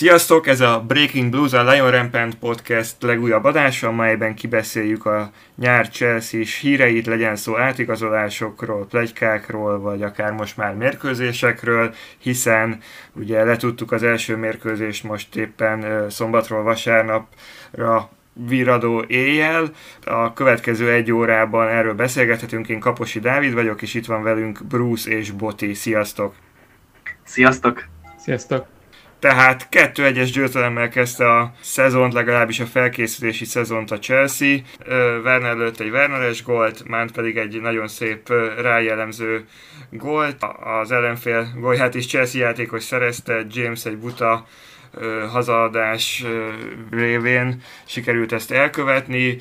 Sziasztok, ez a Breaking Blues, a Lion Rampant Podcast legújabb adása, amelyben kibeszéljük a nyár chelsea híreit, legyen szó átigazolásokról, plegykákról, vagy akár most már mérkőzésekről, hiszen ugye letudtuk az első mérkőzést most éppen szombatról vasárnapra viradó éjjel. A következő egy órában erről beszélgethetünk. Én Kaposi Dávid vagyok, és itt van velünk Bruce és Boti. Sziasztok! Sziasztok! Sziasztok! Tehát 2-1-es győzelemmel kezdte a szezont, legalábbis a felkészülési szezont a Chelsea. Werner lőtt egy Werneres gólt, Mánt pedig egy nagyon szép rájellemző gólt. Az ellenfél gólját is Chelsea játékos szerezte, James egy buta hazaadás révén sikerült ezt elkövetni.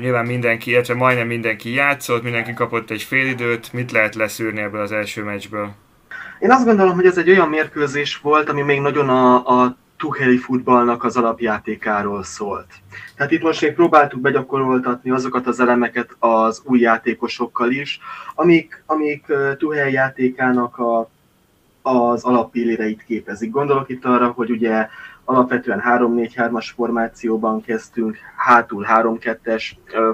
Nyilván mindenki, illetve majdnem mindenki játszott, mindenki kapott egy félidőt. Mit lehet leszűrni ebből az első meccsből? Én azt gondolom, hogy ez egy olyan mérkőzés volt, ami még nagyon a, a Tuheli futballnak az alapjátékáról szólt. Tehát itt most még próbáltuk begyakoroltatni azokat az elemeket az új játékosokkal is, amik, amik Tuhel játékának a, az alappilléreit képezik. Gondolok itt arra, hogy ugye alapvetően 3-4-3-as formációban kezdtünk, hátul 3-2-es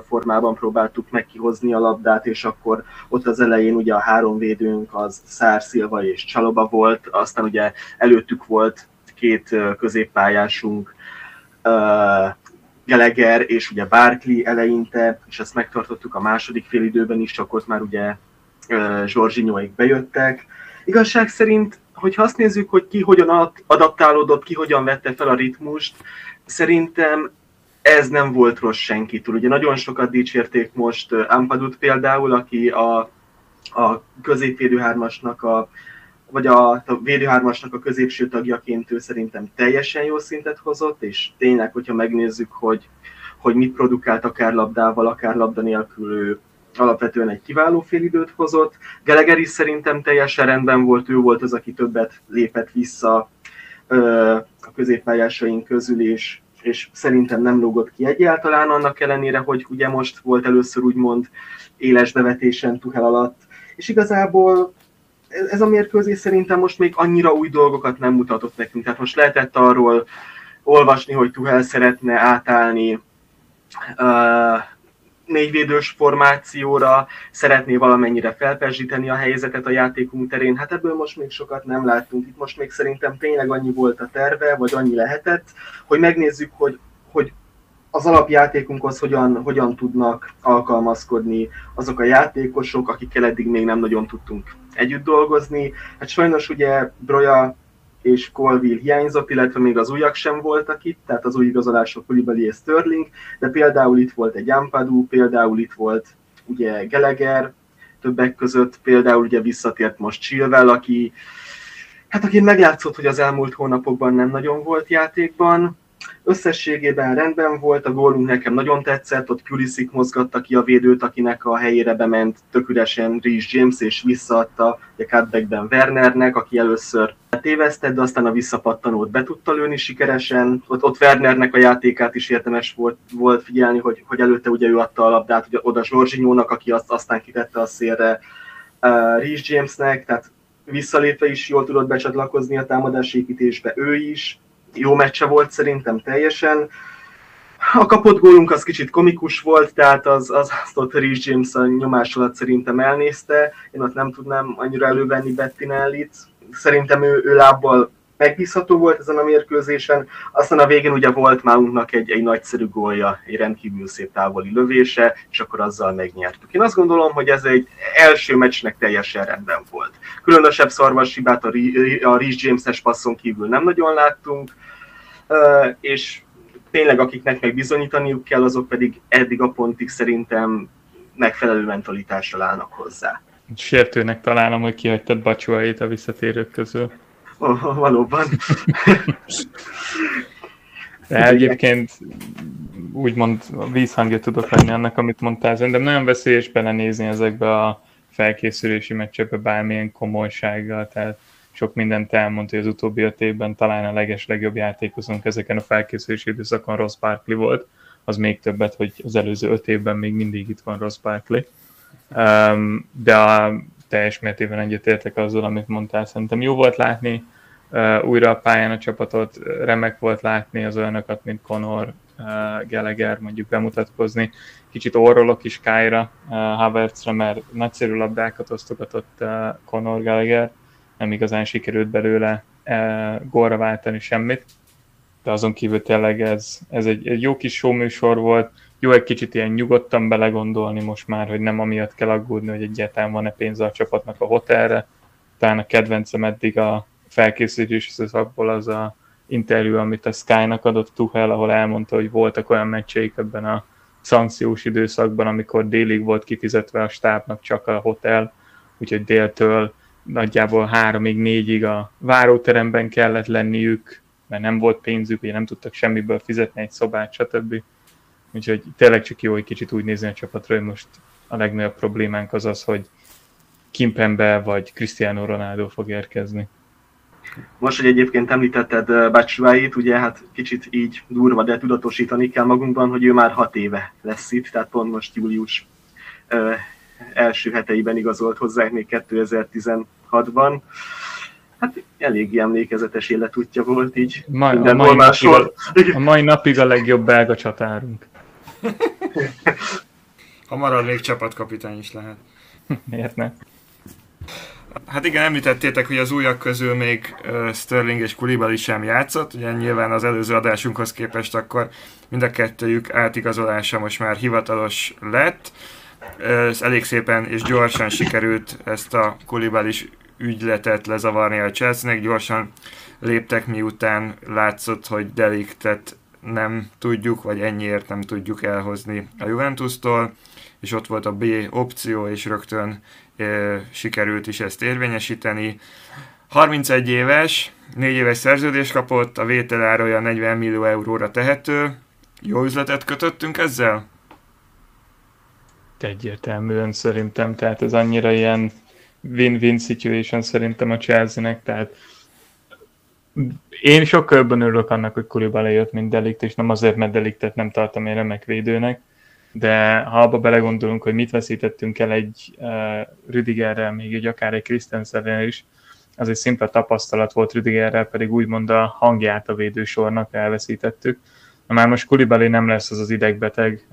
formában próbáltuk meg kihozni a labdát, és akkor ott az elején ugye a három védőnk az Szár, Szilva és Csaloba volt, aztán ugye előttük volt két középpályásunk, Geleger és ugye Barkley eleinte, és ezt megtartottuk a második félidőben is, csak ott már ugye Zsorzsinyóik bejöttek. Igazság szerint hogyha azt nézzük, hogy ki hogyan adaptálódott, ki hogyan vette fel a ritmust, szerintem ez nem volt rossz senkitől. Ugye nagyon sokat dicsérték most Ampadut például, aki a, a középvédőhármasnak a vagy a, a védőhármasnak a középső tagjaként ő szerintem teljesen jó szintet hozott, és tényleg, hogyha megnézzük, hogy, hogy mit produkált akár labdával, akár labda nélkül, ő alapvetően egy kiváló félidőt hozott. Geleger is szerintem teljesen rendben volt, ő volt az, aki többet lépett vissza a középpályásaink közül, és, és szerintem nem lógott ki egyáltalán, annak ellenére, hogy ugye most volt először úgymond éles bevetésen Tuhel alatt, és igazából ez a mérkőzés szerintem most még annyira új dolgokat nem mutatott nekünk. Tehát most lehetett arról olvasni, hogy Tuhel szeretne átállni uh, négyvédős formációra, szeretné valamennyire felperzsíteni a helyzetet a játékunk terén. Hát ebből most még sokat nem láttunk. Itt most még szerintem tényleg annyi volt a terve, vagy annyi lehetett, hogy megnézzük, hogy, hogy az alapjátékunkhoz hogyan, hogyan tudnak alkalmazkodni azok a játékosok, akikkel eddig még nem nagyon tudtunk együtt dolgozni. Hát sajnos ugye Broja és Colville hiányzott, illetve még az újak sem voltak itt, tehát az új igazolások Koulibaly és Sterling, de például itt volt egy Ampadu, például itt volt ugye Geleger, többek között például ugye visszatért most Chilwell, aki hát aki meglátszott, hogy az elmúlt hónapokban nem nagyon volt játékban, Összességében rendben volt, a gólunk nekem nagyon tetszett, ott Pulisic mozgatta ki a védőt, akinek a helyére bement tök üresen Rhys James, és visszaadta a cutbackben Wernernek, aki először tévesztett, de aztán a visszapattanót be tudta lőni sikeresen. Ott, ott Wernernek a játékát is érdemes volt, volt figyelni, hogy, hogy előtte ugye ő adta a labdát ugye oda Zsorzsinyónak, aki azt aztán kitette a szélre uh, Rhys Jamesnek, tehát visszalépve is jól tudott becsatlakozni a támadásépítésbe ő is jó meccse volt szerintem teljesen. A kapott gólunk az kicsit komikus volt, tehát az, az azt ott Rhys James a nyomás alatt szerintem elnézte. Én ott nem tudnám annyira elővenni Bettinellit. Szerintem ő, ő lábbal megbízható volt ezen a mérkőzésen, aztán a végén ugye volt Mountnak egy, egy nagyszerű gólja, egy rendkívül szép távoli lövése, és akkor azzal megnyertük. Én azt gondolom, hogy ez egy első meccsnek teljesen rendben volt. Különösebb szarvas hibát a, a Rhys James-es passzon kívül nem nagyon láttunk, és tényleg akiknek meg bizonyítaniuk kell, azok pedig eddig a pontig szerintem megfelelő mentalitással állnak hozzá. Sértőnek találom, hogy kihagytad Bacsóait a visszatérők közül. Oh, valóban. De egyébként úgymond vízhangja tudok lenni annak, amit mondtál, de nagyon veszélyes belenézni ezekbe a felkészülési meccsekbe bármilyen komolysággal, tehát sok mindent elmondta, hogy az utóbbi öt évben talán a leges legjobb játékosunk ezeken a felkészülési időszakon Ross Barkley volt, az még többet, hogy az előző öt évben még mindig itt van Ross Barkley. Um, de a teljes mértékben egyetértek azzal, amit mondtál. Szerintem jó volt látni újra a pályán a csapatot. Remek volt látni az olyanokat, mint Conor Gallagher mondjuk bemutatkozni. Kicsit orrolok is Kájra, Havertzre, mert nagyszerű labdákat osztogatott Conor Gallagher, nem igazán sikerült belőle gólra váltani semmit, de azon kívül tényleg ez, ez egy, egy jó kis műsor volt, jó egy kicsit ilyen nyugodtan belegondolni most már, hogy nem amiatt kell aggódni, hogy egyáltalán van-e pénze a csapatnak a hotelre. Talán a kedvencem eddig a felkészülési szakból az a interjú, amit a Sky-nak adott Tuchel, ahol elmondta, hogy voltak olyan meccseik ebben a szankciós időszakban, amikor délig volt kifizetve a stábnak csak a hotel, úgyhogy déltől nagyjából háromig, négyig a váróteremben kellett lenniük, mert nem volt pénzük, ugye nem tudtak semmiből fizetni egy szobát, stb. Úgyhogy tényleg csak jó, hogy kicsit úgy nézni a csapatra, hogy most a legnagyobb problémánk az az, hogy Kimpembe vagy Cristiano Ronaldo fog érkezni. Most, hogy egyébként említetted Batshuayit, ugye hát kicsit így durva, de tudatosítani kell magunkban, hogy ő már hat éve lesz itt, tehát pont most július ö, első heteiben igazolt hozzá még 2016-ban. Hát elég emlékezetes életútja volt így. Ma, a, mai napig a, a mai napig a legjobb belga csatárunk. ha marad, még csapatkapitány is lehet. Miért ne? Hát igen, említettétek, hogy az újak közül még Sterling és Kulibali sem játszott, ugye nyilván az előző adásunkhoz képest akkor mind a kettőjük átigazolása most már hivatalos lett. Ez elég szépen és gyorsan sikerült ezt a Kulibalis ügyletet lezavarni a Chelsea-nek, gyorsan léptek miután látszott, hogy Deliktet nem tudjuk, vagy ennyiért nem tudjuk elhozni a Juventus-tól, és ott volt a B opció, és rögtön sikerült is ezt érvényesíteni. 31 éves, 4 éves szerződés kapott, a vételárója 40 millió euróra tehető. Jó üzletet kötöttünk ezzel? Egyértelműen szerintem, tehát ez annyira ilyen win-win situation szerintem a Chelsea-nek, tehát én sokkal jobban örülök annak, hogy Kulibale jött, mint Delikt, és nem azért, mert Deliktet nem tartom én remek védőnek, de ha abba belegondolunk, hogy mit veszítettünk el egy uh, Rüdigerrel, még egy akár egy Christensenrel is, az egy szimpla tapasztalat volt Rüdigerrel, pedig úgymond a hangját a védősornak elveszítettük. Már most Kulibali nem lesz az az idegbeteg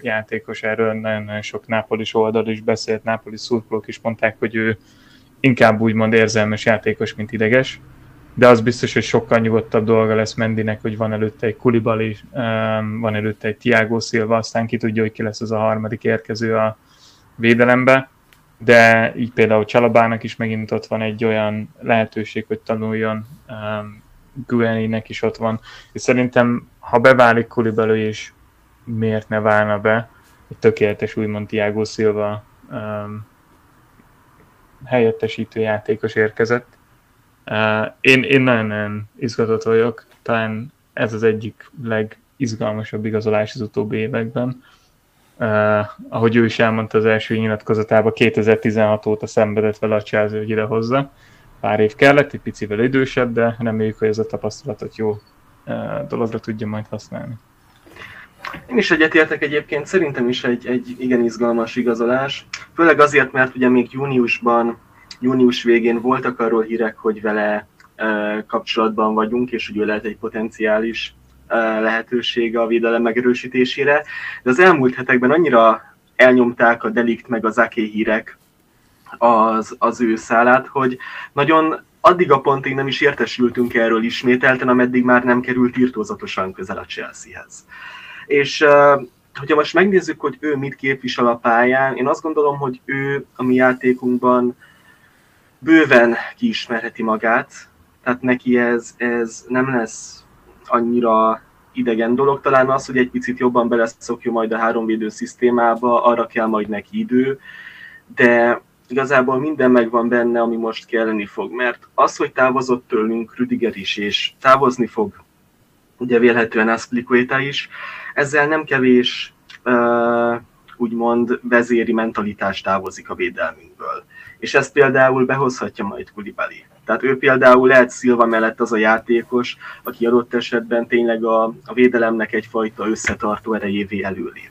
játékos, erről nagyon-nagyon sok nápolis oldal is beszélt, nápolis szurkolók is mondták, hogy ő inkább úgymond érzelmes játékos, mint ideges. De az biztos, hogy sokkal nyugodtabb dolga lesz Mendinek, hogy van előtte egy Kulibali, van előtte egy Tiago Silva, aztán ki tudja, hogy ki lesz az a harmadik érkező a védelembe, de így például Csalabának is megint ott van egy olyan lehetőség, hogy tanuljon, Gueninek is ott van, és szerintem, ha beválik Kulibali és miért ne válna be, egy tökéletes úgymond Tiago Silva um, helyettesítő játékos érkezett, én, én nagyon-nagyon izgatott vagyok, talán ez az egyik legizgalmasabb igazolás az utóbbi években. Uh, ahogy ő is elmondta az első nyilatkozatában, 2016 óta szenvedett vele a Chelsea, hogy idehozza. Pár év kellett, egy picivel idősebb, de reméljük, hogy ez a tapasztalatot jó dologra tudja majd használni. Én is egyetértek egyébként, szerintem is egy, egy igen izgalmas igazolás. Főleg azért, mert ugye még júniusban június végén voltak arról hírek, hogy vele kapcsolatban vagyunk, és hogy ő lehet egy potenciális lehetősége a védelem megerősítésére. De az elmúlt hetekben annyira elnyomták a Delikt meg az Aké hírek az, az ő szálát, hogy nagyon addig a pontig nem is értesültünk erről ismételten, ameddig már nem került írtózatosan közel a Chelseahez. És hogyha most megnézzük, hogy ő mit képvisel a pályán, én azt gondolom, hogy ő a mi játékunkban bőven kiismerheti magát, tehát neki ez, ez nem lesz annyira idegen dolog. Talán az, hogy egy picit jobban beleszokja majd a háromvédő szisztémába, arra kell majd neki idő, de igazából minden megvan benne, ami most kelleni fog, mert az, hogy távozott tőlünk Rüdiger is, és távozni fog ugye vélhetően Aspliqueta is, ezzel nem kevés uh, úgymond vezéri mentalitás távozik a védelmünkből és ezt például behozhatja majd Kulibali. Tehát ő például lehet Szilva mellett az a játékos, aki adott esetben tényleg a, a védelemnek egyfajta összetartó erejévé előlép.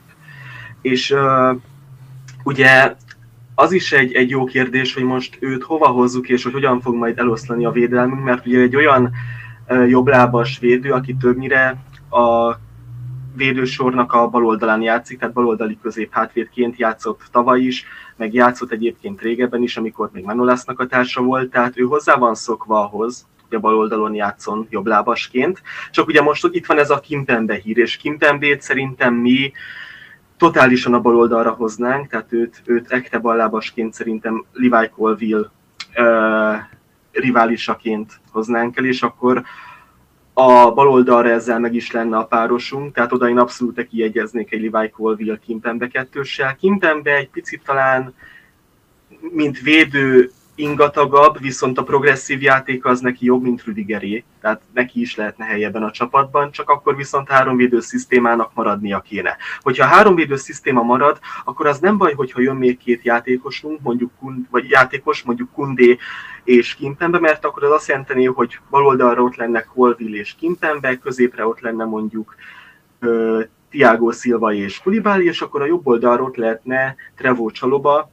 És uh, ugye az is egy, egy jó kérdés, hogy most őt hova hozzuk, és hogy hogyan fog majd eloszlani a védelmünk, mert ugye egy olyan jobblábas védő, aki többnyire a védősornak a bal oldalán játszik, tehát baloldali közép hátvédként játszott tavaly is, meg játszott egyébként régebben is, amikor még Manolásznak a társa volt, tehát ő hozzá van szokva ahhoz, hogy a bal oldalon játszon jobblábasként. Csak ugye most itt van ez a Kimpembe hír, és Kimpembét szerintem mi totálisan a bal oldalra hoznánk, tehát őt, őt ekte ballábasként szerintem Levi Colville uh, riválisaként hoznánk el, és akkor a bal oldalra ezzel meg is lenne a párosunk, tehát oda én abszolút kiegyeznék egy Levi Colville Kimpembe kettőssel. Kimpembe egy picit talán, mint védő ingatagabb, viszont a progresszív játék az neki jobb, mint Rüdigeré, tehát neki is lehetne helyeben a csapatban, csak akkor viszont háromvédő szisztémának maradnia kéne. Hogyha a háromvédő szisztéma marad, akkor az nem baj, hogyha jön még két játékosunk, mondjuk vagy játékos, mondjuk Kundé és Kimpembe, mert akkor az azt jelenteni, hogy baloldalra ott lenne Colville és Kimpembe, középre ott lenne mondjuk Tiago Silva és Kulibáli, és akkor a jobb oldalra ott lehetne Trevo Csaloba,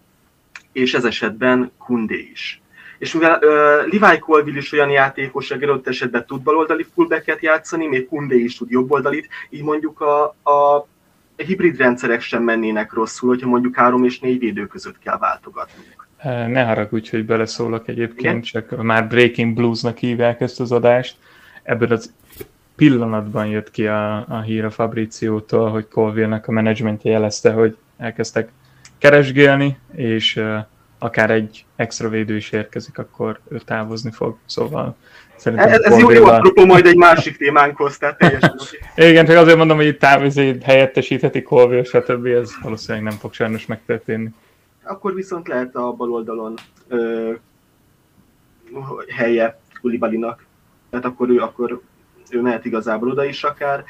és ez esetben Kundé is. És mivel uh, Levi Colville is olyan játékos, hogy adott esetben tud baloldali fullbacket játszani, még Kundé is tud jobboldalit, így mondjuk a, a hibrid rendszerek sem mennének rosszul, hogyha mondjuk három és négy védő között kell váltogatnunk. Ne haragudj, hogy beleszólok egyébként, Igen? csak már Breaking Bluesnak hívják ezt az adást. Ebből az pillanatban jött ki a, a hír a Fabriciótól, hogy Colville-nek a menedzsmentje jelezte, hogy elkezdtek keresgélni, és uh, akár egy extra védő is érkezik, akkor ő távozni fog. Szóval szerintem... Ez, ez jó, jó apropó majd egy másik témánkhoz, tehát teljesen Igen, csak azért mondom, hogy itt távozé helyettesítheti Colville, stb. Ez valószínűleg nem fog sajnos megtörténni. Akkor viszont lehet a bal oldalon ö, helye Kulibalinak. Tehát akkor ő, akkor ő mehet igazából oda is akár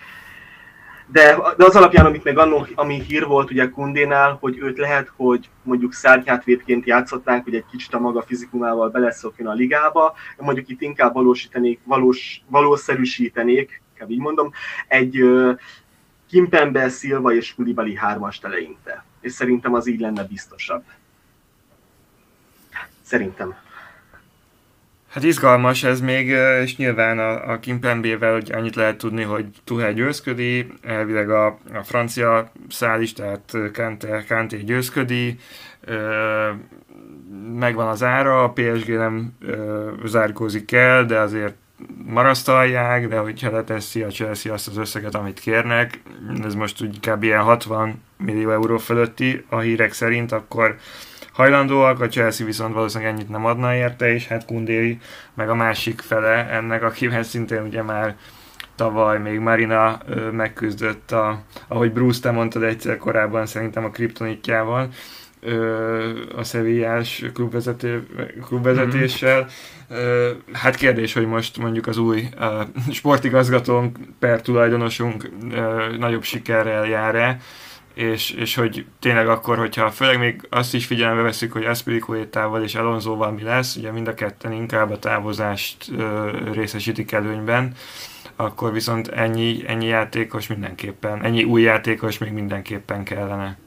de, de az alapján, amit meg annó, ami hír volt ugye Kundénál, hogy őt lehet, hogy mondjuk szárnyhátvédként játszották, hogy egy kicsit a maga fizikumával beleszokjon a ligába, mondjuk itt inkább valósítanék, valós, valószerűsítenék, kell így mondom, egy uh, Kimpembe, Szilva és Kulibali hármas eleinte. És szerintem az így lenne biztosabb. Szerintem. Hát izgalmas ez még, és nyilván a, a Kimpembével hogy annyit lehet tudni, hogy Tuhel győzködi, elvileg a, a francia szál is, tehát Kante, Kante győzködi, megvan az ára, a PSG nem zárkózik el, de azért marasztalják, de hogyha leteszi a Chelsea azt az összeget, amit kérnek, ez most úgy kb. ilyen 60 millió euró fölötti a hírek szerint, akkor hajlandóak, a Chelsea viszont valószínűleg ennyit nem adna érte, és hát Kundé meg a másik fele ennek, akivel szintén ugye már tavaly még Marina ö, megküzdött, a, ahogy Bruce te mondtad egyszer korábban szerintem a kriptonitjával, a Sevillás klubvezető, klubvezetéssel. Mm-hmm. Hát kérdés, hogy most mondjuk az új sportigazgatónk per tulajdonosunk nagyobb sikerrel jár-e, és, és hogy tényleg akkor, hogyha főleg még azt is figyelembe veszük, hogy Aspilicuétával és Alonsoval mi lesz, ugye mind a ketten inkább a távozást ö, részesítik előnyben, akkor viszont ennyi, ennyi játékos mindenképpen, ennyi új játékos még mindenképpen kellene.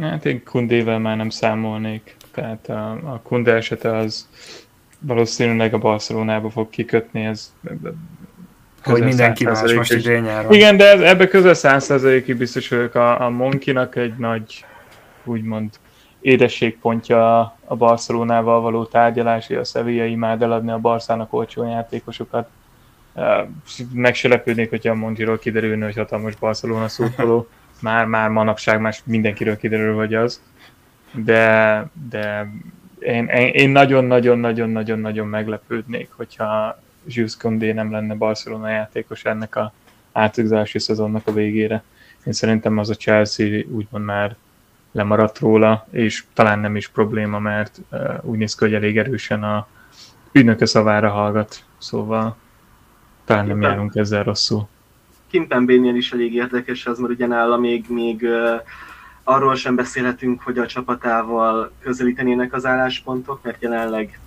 Hát én Kundével már nem számolnék. Tehát a, a Kunde esete az valószínűleg a Barcelonába fog kikötni, ez hogy mindenki más most idén nyáron. Igen, de ebbe közel 100%-ig biztos vagyok a, a Monkinak egy nagy, úgymond édességpontja a Barcelonával való tárgyalási, a Sevilla imád eladni a Barszának olcsó játékosokat. Meg se lepődnék, hogyha a Montiról kiderülne, hogy hatalmas Barcelona szurkoló. Már, már manapság más mindenkiről kiderül, hogy az. De, de én nagyon-nagyon-nagyon-nagyon-nagyon meglepődnék, hogyha Jules Condé nem lenne Barcelona játékos ennek a átigazási szezonnak a végére. Én szerintem az a Chelsea úgymond már lemaradt róla, és talán nem is probléma, mert úgy néz ki, hogy elég erősen a ügynöke szavára hallgat, szóval talán nem járunk ezzel rosszul. Kimpembénél is elég érdekes az, mert ugye nála még, még arról sem beszélhetünk, hogy a csapatával közelítenének az álláspontok, mert jelenleg,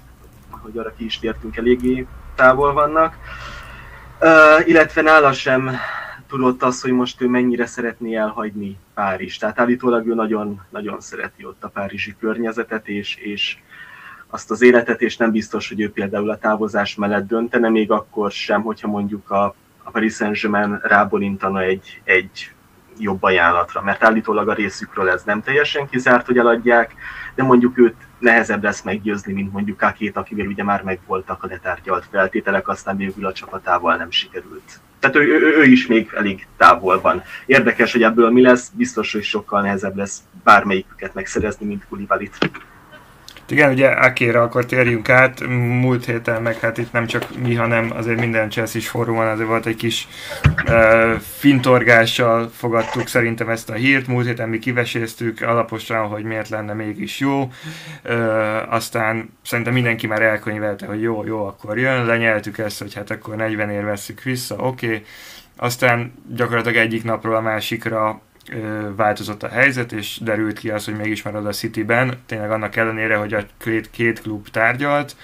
ahogy arra ki is tértünk eléggé távol vannak. Uh, illetve nála sem tudott az, hogy most ő mennyire szeretné elhagyni Párizs. Tehát állítólag ő nagyon, nagyon szereti ott a párizsi környezetet, és, és azt az életet, és nem biztos, hogy ő például a távozás mellett döntene, még akkor sem, hogyha mondjuk a, a Paris Saint-Germain rábolintana egy, egy jobb ajánlatra, mert állítólag a részükről ez nem teljesen kizárt, hogy eladják, de mondjuk őt nehezebb lesz meggyőzni, mint mondjuk Kakét, akivel ugye már megvoltak a letárgyalt feltételek, aztán végül a csapatával nem sikerült. Tehát ő, ő, ő is még elég távol van. Érdekes, hogy ebből mi lesz, biztos, hogy sokkal nehezebb lesz bármelyiküket megszerezni, mint Kulibalit. Igen, ugye Akéra akkor térjünk át. Múlt héten meg hát itt nem csak mi, hanem azért minden Chelsea fórumon azért volt egy kis uh, fintorgással fogadtuk szerintem ezt a hírt. Múlt héten mi kiveséztük alaposan, hogy miért lenne mégis jó. Uh, aztán szerintem mindenki már elkönyvelte, hogy jó, jó, akkor jön. Lenyeltük ezt, hogy hát akkor 40 ér veszük vissza, oké. Okay. Aztán gyakorlatilag egyik napról a másikra változott a helyzet, és derült ki az, hogy mégis marad a City-ben, tényleg annak ellenére, hogy a két, két klub tárgyalt,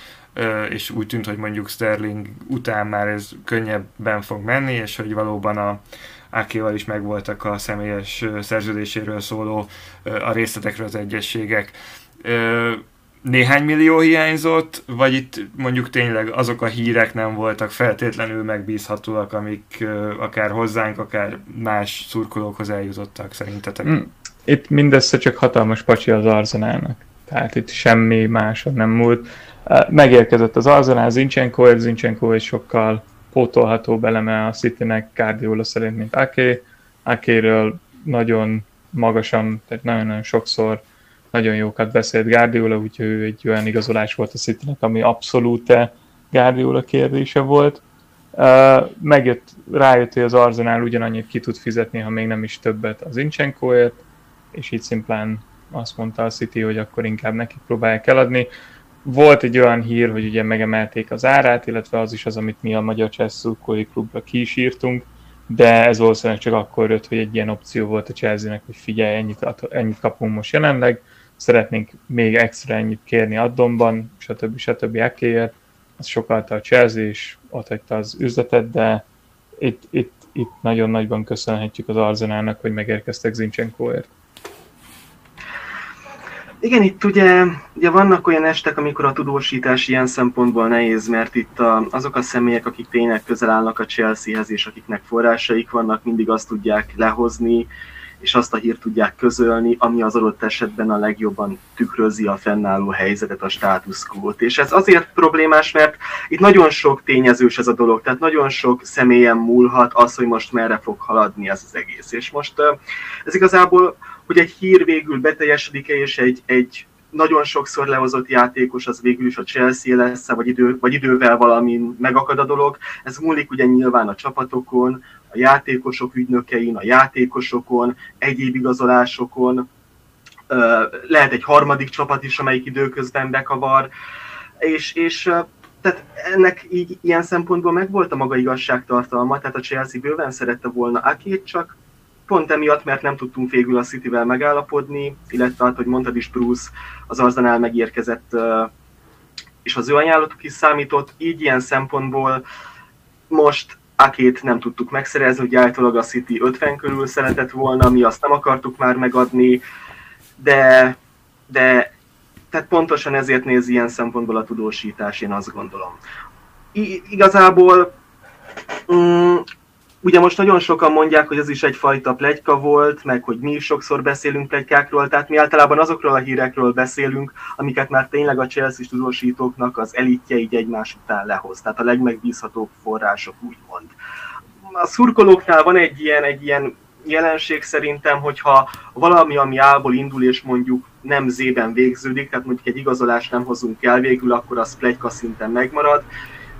és úgy tűnt, hogy mondjuk Sterling után már ez könnyebben fog menni, és hogy valóban a Akéval is megvoltak a személyes szerződéséről szóló a részletekről az egyességek néhány millió hiányzott, vagy itt mondjuk tényleg azok a hírek nem voltak feltétlenül megbízhatóak, amik akár hozzánk, akár más szurkolókhoz eljutottak szerintetek? Mm. Itt mindössze csak hatalmas pacsi az arzenálnak. Tehát itt semmi máson nem múlt. Megérkezett az arzenál, Zincsenko, Zincsenko egy sokkal pótolható beleme a Citynek Guardiola szerint, mint Ake. Akéről nagyon magasan, tehát nagyon-nagyon sokszor nagyon jókat beszélt Guardiola, úgyhogy ő egy olyan igazolás volt a city ami abszolút Guardiola kérdése volt. Uh, megjött, rájött, hogy az Arsenal ugyanannyit ki tud fizetni, ha még nem is többet az Incsenkóért, és így szimplán azt mondta a City, hogy akkor inkább nekik próbálják eladni. Volt egy olyan hír, hogy ugye megemelték az árát, illetve az is az, amit mi a Magyar Chelsea klubra ki is írtunk, de ez valószínűleg csak akkor jött, hogy egy ilyen opció volt a Chelsea-nek, hogy figyelj, ennyit, ennyit kapunk most jelenleg, szeretnénk még extra ennyit kérni addonban, stb. stb. ekéért, az sokalta a Chelsea, és ott hagyta az üzletet, de itt, itt, itt nagyon nagyban köszönhetjük az Arzenálnak, hogy megérkeztek Zincsenkóért. Igen, itt ugye, ugye vannak olyan estek, amikor a tudósítás ilyen szempontból nehéz, mert itt a, azok a személyek, akik tényleg közel állnak a Chelseahez, és akiknek forrásaik vannak, mindig azt tudják lehozni, és azt a hírt tudják közölni, ami az adott esetben a legjobban tükrözi a fennálló helyzetet, a status quo-t. És ez azért problémás, mert itt nagyon sok tényezős ez a dolog, tehát nagyon sok személyen múlhat az, hogy most merre fog haladni ez az egész. És most ez igazából, hogy egy hír végül beteljesedik-e, és egy, egy nagyon sokszor lehozott játékos az végül is a Chelsea lesz, vagy, idő, vagy idővel valami megakad a dolog. Ez múlik ugye nyilván a csapatokon, a játékosok ügynökein, a játékosokon, egyéb igazolásokon, lehet egy harmadik csapat is, amelyik időközben bekavar, és, és tehát ennek így ilyen szempontból megvolt a maga igazságtartalma, tehát a Chelsea bőven szerette volna Akét, csak pont emiatt, mert nem tudtunk végül a City-vel megállapodni, illetve hát, hogy mondtad is Bruce, az Arsenal megérkezett, és az ő ajánlatuk is számított, így ilyen szempontból most Akét nem tudtuk megszerezni, ugye általában a City 50 körül szeretett volna, mi azt nem akartuk már megadni, de, de tehát pontosan ezért néz ilyen szempontból a tudósítás, én azt gondolom. I- igazából mm, Ugye most nagyon sokan mondják, hogy ez is egyfajta plegyka volt, meg hogy mi is sokszor beszélünk plegykákról, tehát mi általában azokról a hírekről beszélünk, amiket már tényleg a Chelsea tudósítóknak az elitje így egymás után lehoz, tehát a legmegbízhatóbb források úgymond. A szurkolóknál van egy ilyen, egy ilyen jelenség szerintem, hogyha valami, ami álból indul, és mondjuk nem zében végződik, tehát mondjuk egy igazolást nem hozunk el végül, akkor az plegyka szinten megmarad,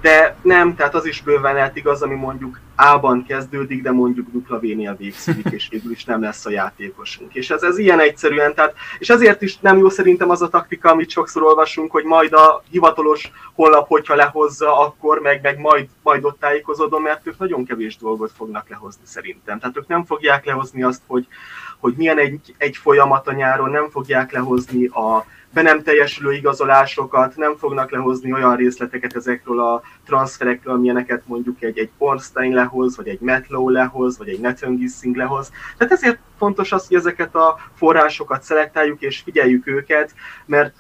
de nem, tehát az is bőven lehet igaz, ami mondjuk A-ban kezdődik, de mondjuk W-nél végződik, és végül is nem lesz a játékosunk. És ez, ez ilyen egyszerűen, tehát, és ezért is nem jó szerintem az a taktika, amit sokszor olvasunk, hogy majd a hivatalos honlap, hogyha lehozza, akkor meg, meg majd, majd ott tájékozódom, mert ők nagyon kevés dolgot fognak lehozni szerintem. Tehát ők nem fogják lehozni azt, hogy, hogy milyen egy, egy folyamat a nyáron, nem fogják lehozni a be nem teljesülő igazolásokat, nem fognak lehozni olyan részleteket ezekről a transferekről, amilyeneket mondjuk egy, egy Ornstein lehoz, vagy egy Metlow lehoz, vagy egy Nathan Gissing lehoz. Tehát ezért fontos az, hogy ezeket a forrásokat szelektáljuk és figyeljük őket, mert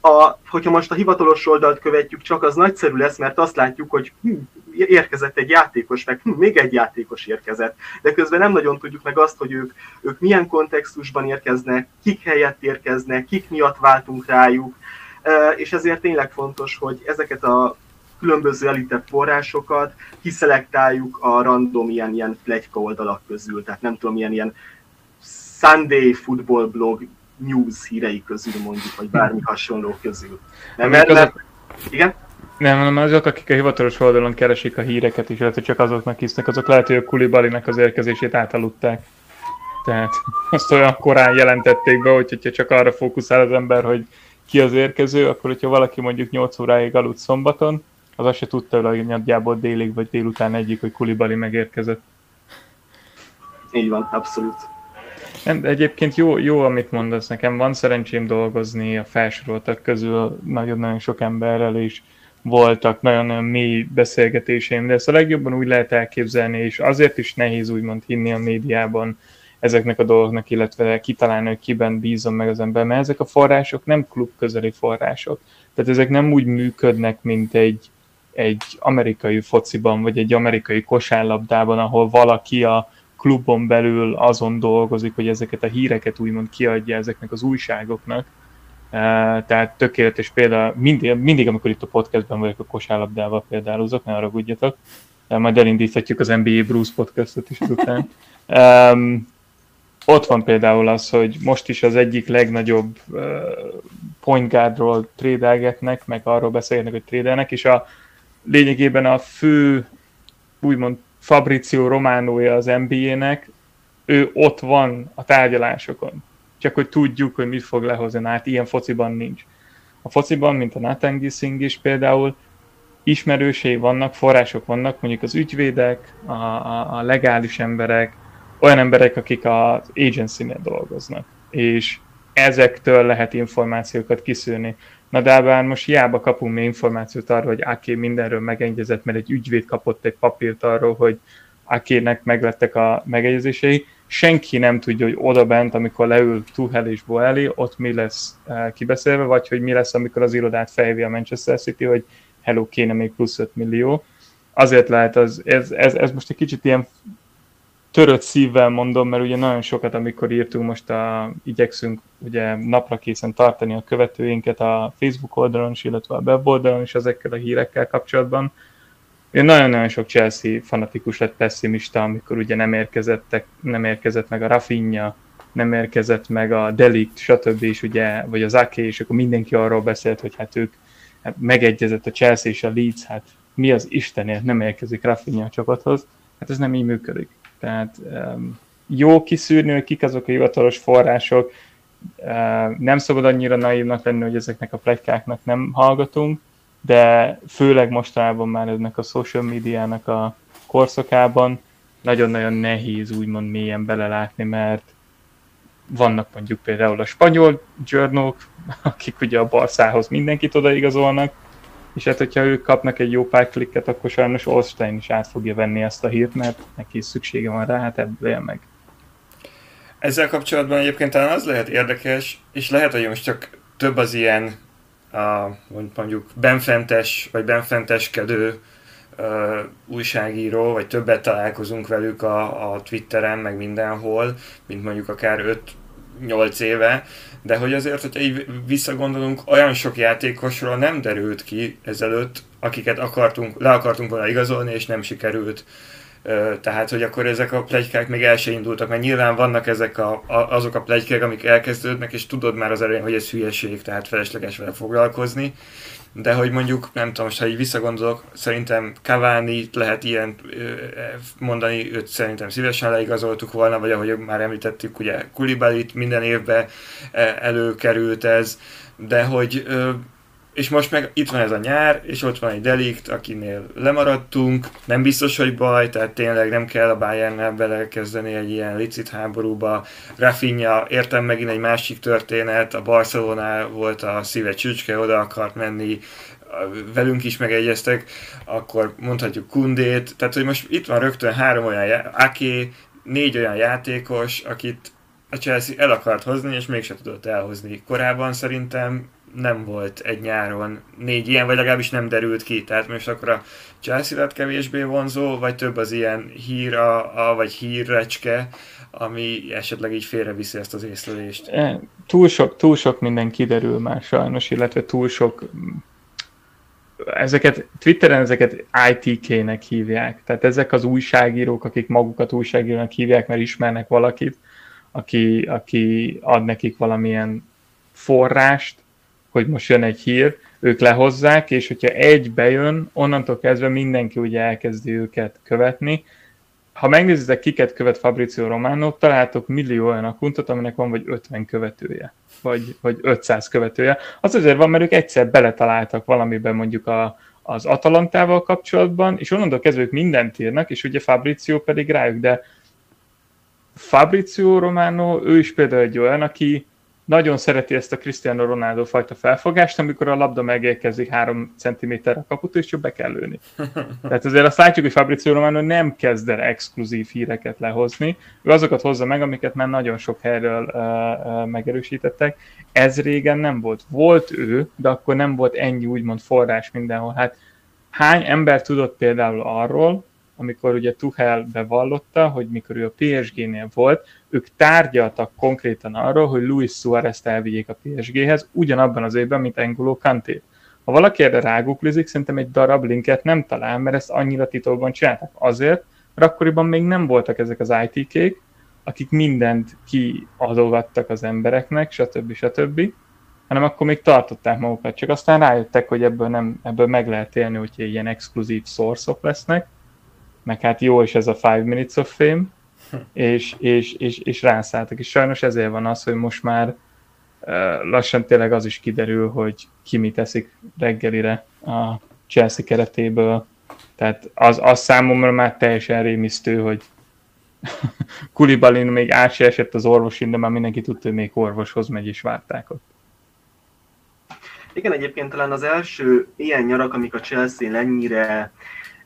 a, hogyha most a hivatalos oldalt követjük, csak az nagyszerű lesz, mert azt látjuk, hogy hm, érkezett egy játékos, meg hm, még egy játékos érkezett. De közben nem nagyon tudjuk meg azt, hogy ők, ők milyen kontextusban érkeznek, kik helyett érkeznek, kik miatt váltunk rájuk, és ezért tényleg fontos, hogy ezeket a különböző elitebb forrásokat kiszelektáljuk a random ilyen, ilyen plegyka oldalak közül, tehát nem tudom, ilyen, ilyen Sunday Football blog news hírei közül mondjuk, vagy bármi hasonló közül. Nem, mert, mert, igen? Nem, hanem azok, akik a hivatalos oldalon keresik a híreket, lehet, hogy csak azoknak hisznek, azok lehet, hogy a Kulibalinek az érkezését átaludták. Tehát azt olyan korán jelentették be, hogy hogyha csak arra fókuszál az ember, hogy ki az érkező, akkor hogyha valaki mondjuk 8 óráig aludt szombaton, az azt se tudta, hogy nagyjából délig vagy délután egyik, hogy Kulibali megérkezett. Így van, abszolút. Nem, egyébként jó, jó, amit mondasz nekem. Van szerencsém dolgozni a felsoroltak közül nagyon-nagyon sok emberrel, és voltak nagyon-nagyon mély beszélgetéseim, de ezt a legjobban úgy lehet elképzelni, és azért is nehéz úgymond hinni a médiában ezeknek a dolgoknak, illetve kitalálni, hogy kiben bízom meg az ember, mert ezek a források nem klub közeli források. Tehát ezek nem úgy működnek, mint egy, egy amerikai fociban, vagy egy amerikai kosárlabdában, ahol valaki a klubon belül azon dolgozik, hogy ezeket a híreket úgymond kiadja ezeknek az újságoknak. Tehát tökéletes példa, mindig, mindig amikor itt a podcastben vagyok a kosárlabdával példálozok, ne arra gudjatok, majd elindíthatjuk az NBA Bruce podcastot is után. Um, ott van például az, hogy most is az egyik legnagyobb uh, point guardról trédelgetnek, meg arról beszélnek, hogy trédelnek, és a lényegében a fő úgymond Fabrizio Románója az NBA-nek, ő ott van a tárgyalásokon. Csak hogy tudjuk, hogy mit fog lehozni, hát ilyen fociban nincs. A fociban, mint a Nathan Gissing is például, ismerősei vannak, források vannak, mondjuk az ügyvédek, a, a, a legális emberek, olyan emberek, akik az agency-nél dolgoznak. És ezektől lehet információkat kiszűrni. Na de bár most hiába kapunk még információt arról, hogy Aki mindenről megegyezett, mert egy ügyvéd kapott egy papírt arról, hogy Akének meglettek a megegyezései, senki nem tudja, hogy oda bent, amikor leül Tuhel és Boeli, ott mi lesz uh, kibeszélve, vagy hogy mi lesz, amikor az irodát fejvi a Manchester City, hogy hello, kéne még plusz 5 millió. Azért lehet, az, ez, ez, ez most egy kicsit ilyen törött szívvel mondom, mert ugye nagyon sokat, amikor írtunk, most a, igyekszünk ugye napra készen tartani a követőinket a Facebook oldalon is, illetve a web oldalon is ezekkel a hírekkel kapcsolatban. Én nagyon-nagyon sok Chelsea fanatikus lett pessimista, amikor ugye nem, érkezettek, nem érkezett meg a Rafinha, nem érkezett meg a Delict, stb. is ugye, vagy az Ake, és akkor mindenki arról beszélt, hogy hát ők hát megegyezett a Chelsea és a Leeds, hát mi az Istenért nem érkezik Rafinha a csapathoz. Hát ez nem így működik. Tehát um, jó kiszűrni, hogy kik azok a hivatalos források, uh, nem szabad annyira naívnak lenni, hogy ezeknek a pletykáknak nem hallgatunk, de főleg mostanában már ennek a social médiának a korszakában nagyon-nagyon nehéz úgymond mélyen belelátni, mert vannak mondjuk például a spanyol journalok, akik ugye a Barszához mindenkit odaigazolnak, és hát hogyha ők kapnak egy jó pár klikket, akkor sajnos Olstein is át fogja venni ezt a hírt, mert neki is szüksége van rá, hát ebből él meg. Ezzel kapcsolatban egyébként talán az lehet érdekes, és lehet, hogy most csak több az ilyen a, mondjuk benfentes vagy benfenteskedő uh, újságíró, vagy többet találkozunk velük a, a Twitteren, meg mindenhol, mint mondjuk akár 5-8 éve, de hogy azért, hogyha így visszagondolunk, olyan sok játékosról nem derült ki ezelőtt, akiket akartunk, le akartunk volna igazolni, és nem sikerült. Tehát, hogy akkor ezek a plegykák még el se indultak, mert nyilván vannak ezek a, a, azok a plegykák, amik elkezdődnek, és tudod már az elején, hogy ez hülyeség, tehát felesleges vele foglalkozni. De hogy mondjuk, nem tudom, most ha így visszagondolok, szerintem Cavani lehet ilyen mondani, őt szerintem szívesen leigazoltuk volna, vagy ahogy már említettük, ugye Kulibalit minden évben előkerült ez, de hogy és most meg itt van ez a nyár, és ott van egy delikt, akinél lemaradtunk, nem biztos, hogy baj, tehát tényleg nem kell a Bayernnel belekezdeni egy ilyen licit háborúba. Rafinha, értem megint egy másik történet, a Barcelona volt a szíve csücske, oda akart menni, velünk is megegyeztek, akkor mondhatjuk Kundét, tehát hogy most itt van rögtön három olyan, Aki, négy olyan játékos, akit a Chelsea el akart hozni, és mégse tudott elhozni. Korábban szerintem nem volt egy nyáron négy ilyen, vagy legalábbis nem derült ki. Tehát most akkor a Chelsea kevésbé vonzó, vagy több az ilyen hír, a, a, vagy hírrecske, ami esetleg így félreviszi ezt az észlelést. E, túl sok, túl sok minden kiderül már sajnos, illetve túl sok ezeket, Twitteren ezeket ITK-nek hívják. Tehát ezek az újságírók, akik magukat újságírónak hívják, mert ismernek valakit, aki, aki ad nekik valamilyen forrást, hogy most jön egy hír, ők lehozzák, és hogyha egy bejön, onnantól kezdve mindenki ugye elkezdi őket követni. Ha megnézitek, kiket követ Fabrizio Romano, találtok millió olyan akuntot, aminek van vagy 50 követője, vagy, vagy 500 követője. Az azért van, mert ők egyszer beletaláltak valamiben mondjuk a, az Atalantával kapcsolatban, és onnantól kezdve ők mindent írnak, és ugye Fabrizio pedig rájuk, de Fabrizio Romano, ő is például egy olyan, aki nagyon szereti ezt a Cristiano Ronaldo fajta felfogást, amikor a labda megérkezik három centiméterre a kaput, és csak be kell lőni. Tehát azért azt látjuk, hogy Fabrizio Romano nem kezd el exkluzív híreket lehozni, ő azokat hozza meg, amiket már nagyon sok helyről uh, uh, megerősítettek. Ez régen nem volt. Volt ő, de akkor nem volt ennyi úgymond forrás mindenhol. Hát hány ember tudott például arról, amikor ugye Tuchel bevallotta, hogy mikor ő a PSG-nél volt, ők tárgyaltak konkrétan arról, hogy Luis Suarez-t elvigyék a PSG-hez, ugyanabban az évben, mint Engolo Kanté. Ha valaki erre ráguklizik, szerintem egy darab linket nem talál, mert ezt annyira titokban csináltak. Azért, mert akkoriban még nem voltak ezek az IT-kék, akik mindent kiadogattak az embereknek, stb. stb., hanem akkor még tartották magukat, csak aztán rájöttek, hogy ebből, nem, ebből meg lehet élni, hogyha ilyen exkluzív szorszok lesznek, meg hát jó is ez a Five Minutes of Fame, és, és, és, és rászálltak. És sajnos ezért van az, hogy most már lassan tényleg az is kiderül, hogy ki mit teszik reggelire a Chelsea keretéből. Tehát az, az számomra már teljesen rémisztő, hogy Kulibalin még át se esett az orvosin, de már mindenki tudta, hogy még orvoshoz megy, és várták ott. Igen, egyébként talán az első ilyen nyarak, amik a Chelsea ennyire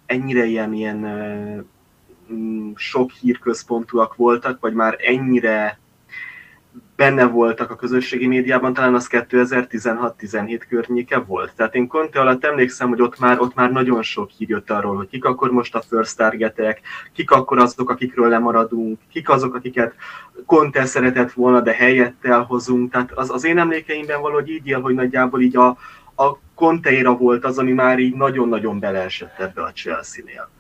ennyire ilyen, ilyen sok hírközpontúak voltak, vagy már ennyire benne voltak a közösségi médiában, talán az 2016-17 környéke volt. Tehát én Conte alatt emlékszem, hogy ott már, ott már nagyon sok hír jött arról, hogy kik akkor most a first targetek, kik akkor azok, akikről lemaradunk, kik azok, akiket Conte szeretett volna, de helyett elhozunk. Tehát az, az én emlékeimben valahogy így él, hogy nagyjából így a, a Conteira volt az, ami már így nagyon-nagyon beleesett ebbe a Chelsea-nél.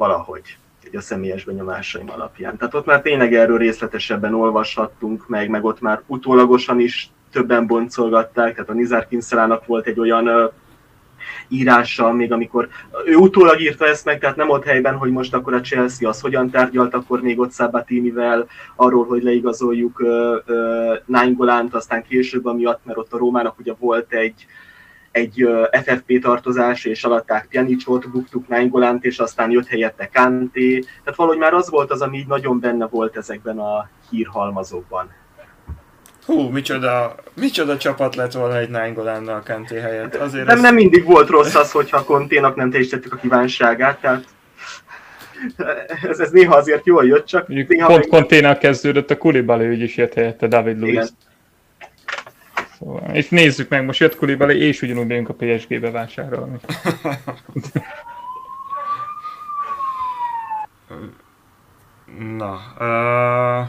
Valahogy így a személyes benyomásaim alapján. Tehát ott már tényleg erről részletesebben olvashattunk meg, meg ott már utólagosan is többen boncolgatták, tehát a Nizar Kinszelának volt egy olyan uh, írása, még amikor ő utólag írta ezt meg, tehát nem ott helyben, hogy most akkor a Chelsea az hogyan tárgyalt, akkor még ott Sabatinivel arról, hogy leigazoljuk Nainggolánt, aztán később amiatt, mert ott a Rómának ugye volt egy egy FFP tartozás, és alatták Pjanicsot, buktuk Nainggolánt, és aztán jött helyette Kanté. Tehát valahogy már az volt az, ami így nagyon benne volt ezekben a hírhalmazokban. Hú, micsoda, micsoda csapat lett volna egy Nainggolánnal Kanté helyett. Azért nem, ez... nem mindig volt rossz az, hogyha Konténak nem teljesítettük a kívánságát, tehát ez, ez néha azért jól jött, csak néha Pont meg... Konténak kezdődött a Kulibali ügy is jött helyette David Luiz. Igen. Szóval, és nézzük meg, most jött Kulibali, és ugyanúgy megyünk a PSG-be vásárolni. Na, uh,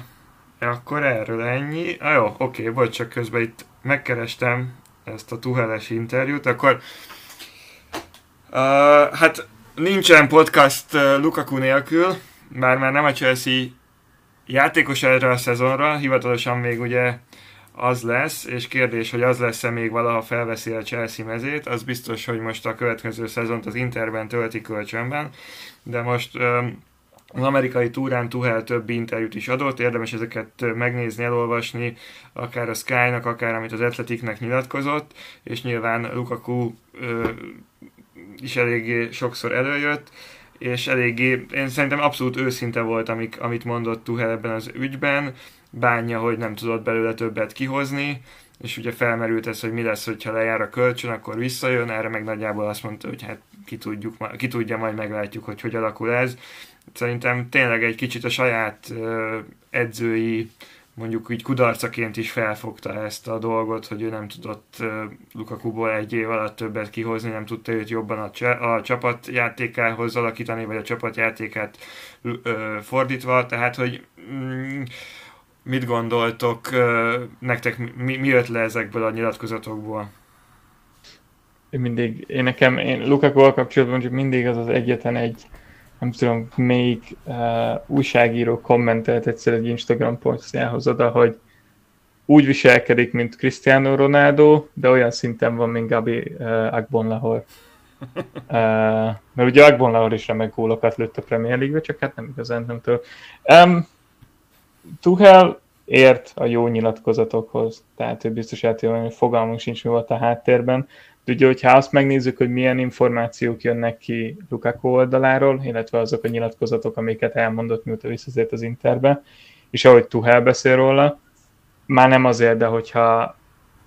akkor erről ennyi. Ah, jó, oké, vagy csak közben itt megkerestem ezt a Tuheles interjút, akkor uh, hát nincsen podcast uh, Lukaku nélkül, bár már nem a Chelsea játékos erre a szezonra, hivatalosan még ugye az lesz, és kérdés, hogy az lesz-e még valaha felveszi a Chelsea mezét, az biztos, hogy most a következő szezont az Interben tölti kölcsönben, de most az amerikai túrán Tuhel több interjút is adott, érdemes ezeket megnézni, elolvasni, akár a Sky-nak, akár amit az Athleticnek nyilatkozott, és nyilván Lukaku ö, is eléggé sokszor előjött, és eléggé, én szerintem abszolút őszinte volt, amik, amit mondott Tuhel ebben az ügyben, bánja, hogy nem tudott belőle többet kihozni, és ugye felmerült ez, hogy mi lesz, hogyha lejár a kölcsön, akkor visszajön, erre meg nagyjából azt mondta, hogy hát ki, tudjuk, ki tudja, majd meglátjuk, hogy hogy alakul ez. Szerintem tényleg egy kicsit a saját edzői mondjuk így kudarcaként is felfogta ezt a dolgot, hogy ő nem tudott Lukakuból egy év alatt többet kihozni, nem tudta őt jobban a, cse- a csapatjátékához alakítani, vagy a csapatjátékát fordítva, tehát hogy mm, mit gondoltok, nektek mi, mi jött le ezekből a nyilatkozatokból? Én mindig, én nekem, én Lukaku kapcsolatban csak mindig az az egyetlen egy, nem tudom, még uh, újságíró kommentelt egyszer egy Instagram posztjához oda, hogy úgy viselkedik, mint Cristiano Ronaldo, de olyan szinten van, mint Gabi uh, Agbonlahor. Uh, mert ugye Agbonlahor is remek gólokat lőtt a Premier League-be, csak hát nem igazán nem tudom. Um, Tuchel ért a jó nyilatkozatokhoz, tehát ő biztos el hogy fogalmunk sincs, mi volt a háttérben. De ugye, hogyha azt megnézzük, hogy milyen információk jönnek ki Lukaku oldaláról, illetve azok a nyilatkozatok, amiket elmondott, mióta visszazért az Interbe, és ahogy Tuhel beszél róla, már nem azért, de hogyha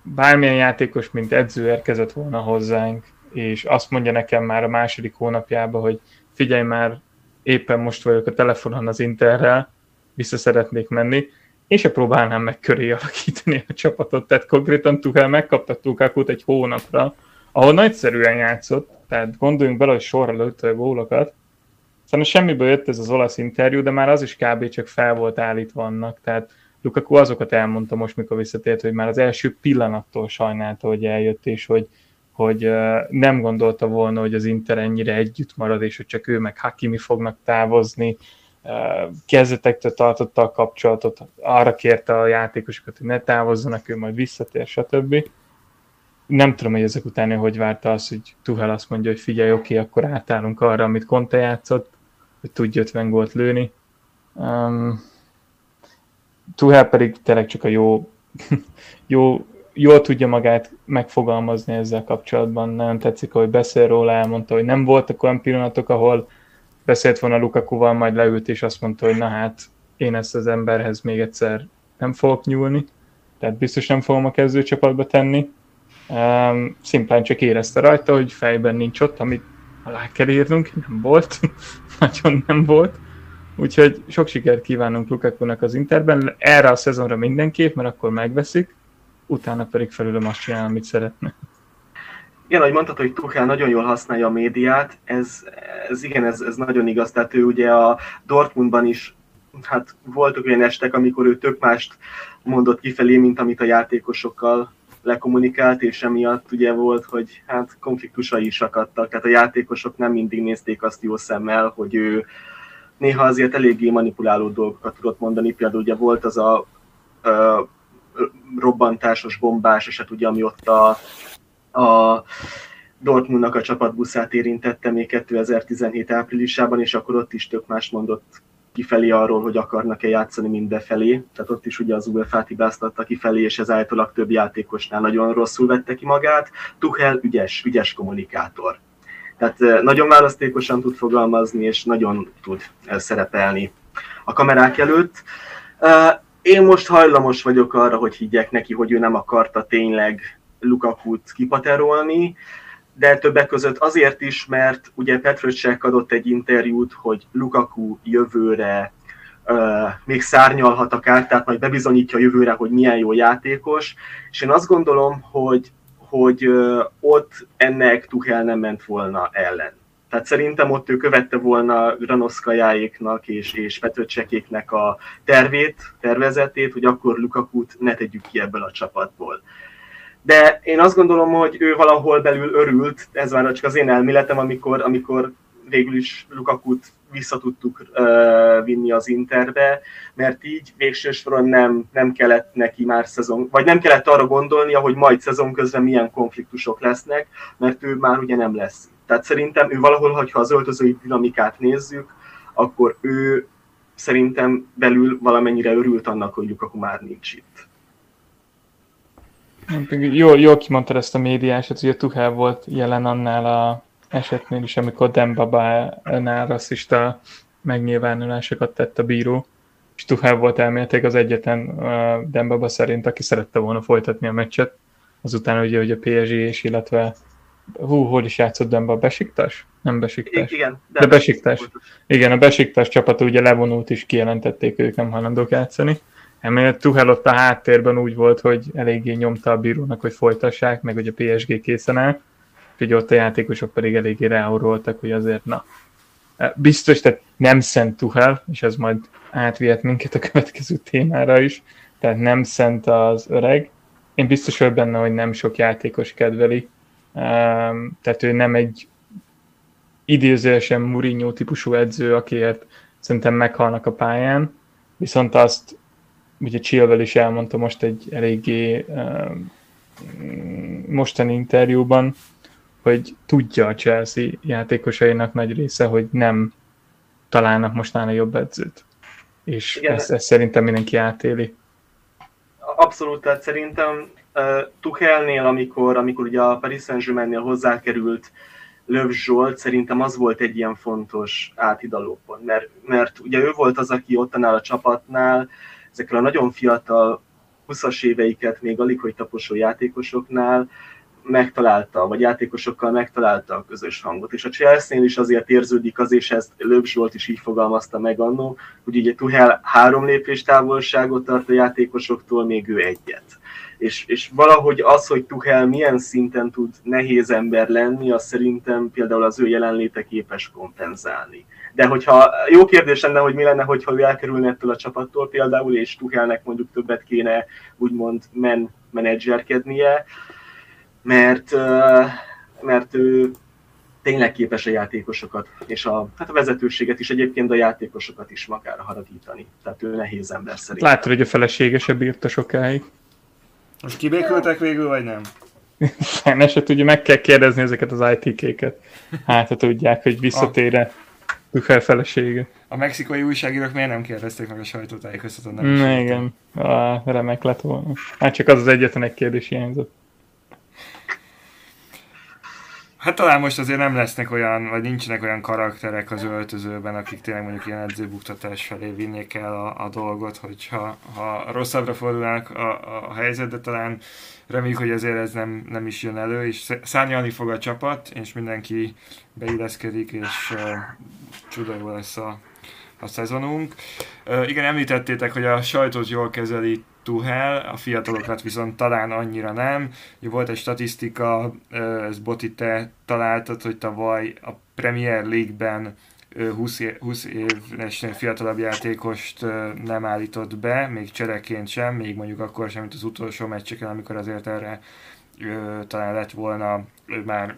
bármilyen játékos, mint edző érkezett volna hozzánk, és azt mondja nekem már a második hónapjában, hogy figyelj már, éppen most vagyok a telefonon az Interrel, vissza szeretnék menni, én se próbálnám meg köré alakítani a csapatot, tehát konkrétan Tuchel megkapta Tukakut egy hónapra, ahol nagyszerűen játszott, tehát gondoljunk bele, hogy sorra lőtte a gólokat, Szóval semmiből jött ez az olasz interjú, de már az is kb. csak fel volt állítva annak, tehát Lukaku azokat elmondta most, mikor visszatért, hogy már az első pillanattól sajnálta, hogy eljött, és hogy, hogy nem gondolta volna, hogy az Inter ennyire együtt marad, és hogy csak ő meg Hakimi fognak távozni, kezdetektől tartotta a kapcsolatot, arra kérte a játékosokat, hogy ne távozzanak, ő majd visszatér, stb. Nem tudom, hogy ezek után ő hogy várta azt, hogy Tuhel azt mondja, hogy figyelj, oké, okay, akkor átállunk arra, amit Conte játszott, hogy tudja 50 gólt lőni. Um, Tuhel pedig tényleg csak a jó, jó, jól tudja magát megfogalmazni ezzel kapcsolatban. Nagyon tetszik, hogy beszél róla, elmondta, hogy nem voltak olyan pillanatok, ahol beszélt volna Lukakuval, majd leült és azt mondta, hogy na hát, én ezt az emberhez még egyszer nem fogok nyúlni, tehát biztos nem fogom a kezdőcsapatba tenni. Um, szimplán csak érezte rajta, hogy fejben nincs ott, amit alá kell írnunk, nem volt, nagyon nem volt. Úgyhogy sok sikert kívánunk Lukakunak az Interben, erre a szezonra mindenképp, mert akkor megveszik, utána pedig felülöm azt csinálni, amit szeretne. Igen, ahogy mondtad, hogy Tuchel nagyon jól használja a médiát, ez, ez igen, ez, ez nagyon igaz. Tehát ő ugye a Dortmundban is hát voltak olyan estek, amikor ő tök mást mondott kifelé, mint amit a játékosokkal lekommunikált, és emiatt ugye volt, hogy hát konfliktusai is akadtak, tehát a játékosok nem mindig nézték azt jó szemmel, hogy ő néha azért eléggé manipuláló dolgokat tudott mondani, például ugye volt az a, a robbantásos, bombás eset, ugye, ami ott a a Dortmundnak a csapatbuszát érintette még 2017 áprilisában, és akkor ott is tök más mondott kifelé arról, hogy akarnak-e játszani, mint befelé. Tehát ott is ugye az UEFA-t hibáztatta kifelé, és ez általában több játékosnál nagyon rosszul vette ki magát. Tuchel ügyes, ügyes kommunikátor. Tehát nagyon választékosan tud fogalmazni, és nagyon tud szerepelni a kamerák előtt. Én most hajlamos vagyok arra, hogy higgyek neki, hogy ő nem akarta tényleg Lukakut kipaterolni, de többek között azért is, mert ugye Petröcsek adott egy interjút, hogy Lukaku jövőre uh, még szárnyalhat akár, tehát majd bebizonyítja jövőre, hogy milyen jó játékos, és én azt gondolom, hogy, hogy uh, ott ennek Tuchel nem ment volna ellen. Tehát szerintem ott ő követte volna Granoszkajáéknak és, és Petröcsekéknek a tervét, tervezetét, hogy akkor Lukakut ne tegyük ki ebből a csapatból de én azt gondolom, hogy ő valahol belül örült, ez már csak az én elméletem, amikor, amikor végül is Lukakut vissza tudtuk uh, vinni az Interbe, mert így végső soron nem, nem kellett neki már szezon, vagy nem kellett arra gondolnia, hogy majd szezon közben milyen konfliktusok lesznek, mert ő már ugye nem lesz. Tehát szerintem ő valahol, hogyha az öltözői dinamikát nézzük, akkor ő szerintem belül valamennyire örült annak, hogy Lukaku már nincs itt. Jól, jól kimondtad ezt a médiásat, hogy a Tuchel volt jelen annál a esetnél is, amikor Dembaba-nál rasszista megnyilvánulásokat tett a bíró, és Tuchel volt elméletileg az egyetlen uh, Dembaba szerint, aki szerette volna folytatni a meccset, azután ugye, hogy a PSG és illetve hú, hol is játszott Demba, Besiktas? Nem Besiktas. Igen, de, de Besiktas. Igen, a Besiktas csapat ugye levonult is kijelentették, ők nem hajlandók játszani. Emellett Tuchel ott a háttérben úgy volt, hogy eléggé nyomta a bírónak, hogy folytassák, meg hogy a PSG készen áll, úgyhogy ott a játékosok pedig eléggé ráuroltak, hogy azért na. E, biztos, tehát nem szent Tuchel, és ez majd átvihet minket a következő témára is, tehát nem szent az öreg. Én biztos vagyok benne, hogy nem sok játékos kedveli, tehát ő nem egy idézősen Mourinho típusú edző, akiért szerintem meghalnak a pályán, viszont azt ugye Chilwell is elmondta most egy eléggé mostani interjúban, hogy tudja a Chelsea játékosainak nagy része, hogy nem találnak mostanában jobb edzőt. És ezt, ezt szerintem mindenki átéli. Abszolút, tehát szerintem uh, Tuchelnél, amikor, amikor ugye a Paris Saint-Germainnél hozzákerült Löv Zsolt, szerintem az volt egy ilyen fontos áthidalópont, mert, mert ugye ő volt az, aki ott annál a csapatnál, ezekkel a nagyon fiatal 20-as éveiket még alig hogy taposó játékosoknál megtalálta, vagy játékosokkal megtalálta a közös hangot. És a Chelsea-nél is azért érződik az, és ezt Löb Zsolt is így fogalmazta meg annó, hogy ugye Tuhel három lépés távolságot tart a játékosoktól, még ő egyet. És, és valahogy az, hogy Tuhel milyen szinten tud nehéz ember lenni, az szerintem például az ő jelenléte képes kompenzálni. De hogyha jó kérdés lenne, hogy mi lenne, hogyha ő elkerülne ettől a csapattól például, és Tuhelnek mondjuk többet kéne úgymond men menedzserkednie, mert, mert ő tényleg képes a játékosokat, és a, hát a vezetőséget is, egyébként a játékosokat is magára haragítani. Tehát ő nehéz ember szerint. Látod, hogy a felesége se bírta sokáig. Most kibékültek végül, vagy nem? ne se tudja, meg kell kérdezni ezeket az IT-kéket. Hát, ha tudják, hogy visszatére Tuchel felesége. A mexikai újságírók miért nem kérdezték meg a sajtótájékoztatón? Nem igen, ah, remek lett volna. Hát csak az az egyetlen egy kérdés hiányzott. Hát talán most azért nem lesznek olyan, vagy nincsenek olyan karakterek az öltözőben, akik tényleg mondjuk ilyen edzőbuktatás felé vinnék el a, a dolgot, hogyha ha rosszabbra fordulnának a, a helyzet, de talán reméljük, hogy azért ez nem, nem is jön elő, és szárnyalni fog a csapat, és mindenki beilleszkedik, és uh, csuda lesz a, a szezonunk. Uh, igen, említettétek, hogy a sajtót jól kezeli Tuhel, a fiatalokat viszont talán annyira nem. Ugye volt egy statisztika, ez Boti, te találtad, hogy tavaly a Premier League-ben 20, 20 éves fiatalabb játékost nem állított be, még csereként sem, még mondjuk akkor sem, mint az utolsó meccseken, amikor azért erre talán lett volna már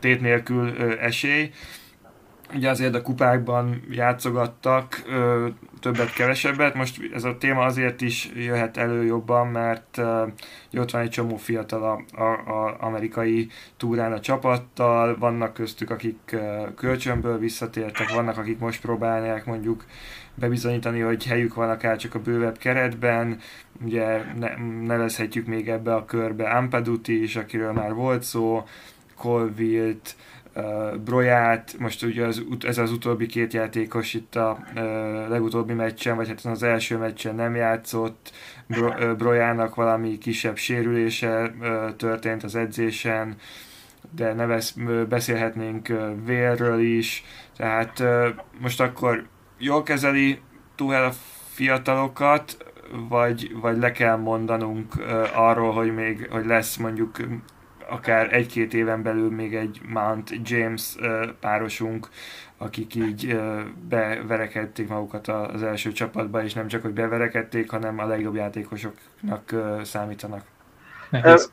tét nélkül esély ugye azért a kupákban játszogattak ö, többet, kevesebbet. Most ez a téma azért is jöhet elő jobban, mert ö, ott van egy csomó fiatal a, a, a amerikai túrán a csapattal, vannak köztük, akik ö, kölcsönből visszatértek, vannak, akik most próbálják mondjuk bebizonyítani, hogy helyük van akár csak a bővebb keretben, ugye ne, nevezhetjük még ebbe a körbe Ampaduti is, akiről már volt szó, Colville-t, uh, Broját, most ugye az, ez az utóbbi két játékos itt a uh, legutóbbi meccsen, vagy hát az első meccsen nem játszott, Bro, uh, Brojának valami kisebb sérülése uh, történt az edzésen, de nevez, beszélhetnénk uh, Vélről is, tehát uh, most akkor jól kezeli Tuhel a fiatalokat, vagy, vagy le kell mondanunk uh, arról, hogy még hogy lesz mondjuk akár egy-két éven belül még egy Mount James párosunk, akik így beverekedték magukat az első csapatba, és nem csak, hogy beverekedték, hanem a legjobb játékosoknak számítanak. Nehéz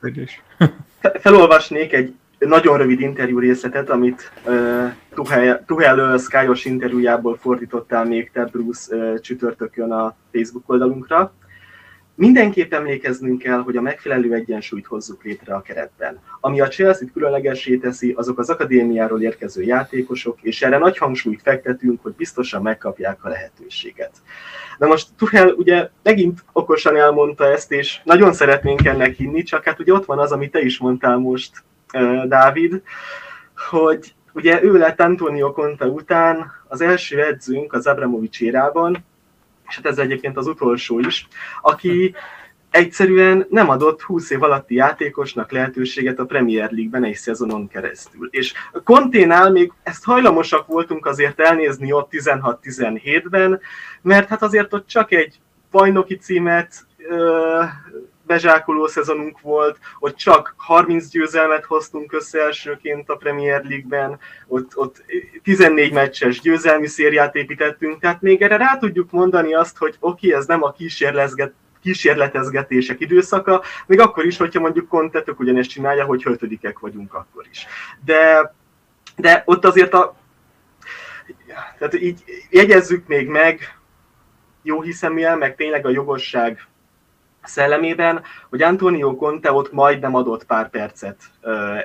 Felolvasnék egy nagyon rövid interjú részletet, amit uh, Tuhel, Tuhel Skyos interjújából fordítottál még te, Bruce, uh, csütörtökön a Facebook oldalunkra. Mindenképp emlékeznünk kell, hogy a megfelelő egyensúlyt hozzuk létre a keretben. Ami a Chelsea-t különlegessé teszi, azok az akadémiáról érkező játékosok, és erre nagy hangsúlyt fektetünk, hogy biztosan megkapják a lehetőséget. De most Tuchel ugye megint okosan elmondta ezt, és nagyon szeretnénk ennek hinni, csak hát ugye ott van az, amit te is mondtál most, Dávid, hogy ugye ő lett Antonio Conte után az első edzőnk az Abramovics érában, és hát ez egyébként az utolsó is, aki egyszerűen nem adott 20 év alatti játékosnak lehetőséget a Premier League-ben egy szezonon keresztül. És Konténál még ezt hajlamosak voltunk azért elnézni ott 16-17-ben, mert hát azért ott csak egy bajnoki címet bezsákoló szezonunk volt, ott csak 30 győzelmet hoztunk össze elsőként a Premier League-ben, ott, ott 14 meccses győzelmi szériát építettünk, tehát még erre rá tudjuk mondani azt, hogy oké, okay, ez nem a kísérletezget, kísérletezgetések időszaka, még akkor is, hogyha mondjuk Conte ugyanezt csinálja, hogy ötödikek vagyunk akkor is. De, de ott azért a tehát így jegyezzük még meg jó hiszeműen, meg tényleg a jogosság szellemében, hogy Antonio Conte ott majdnem adott pár percet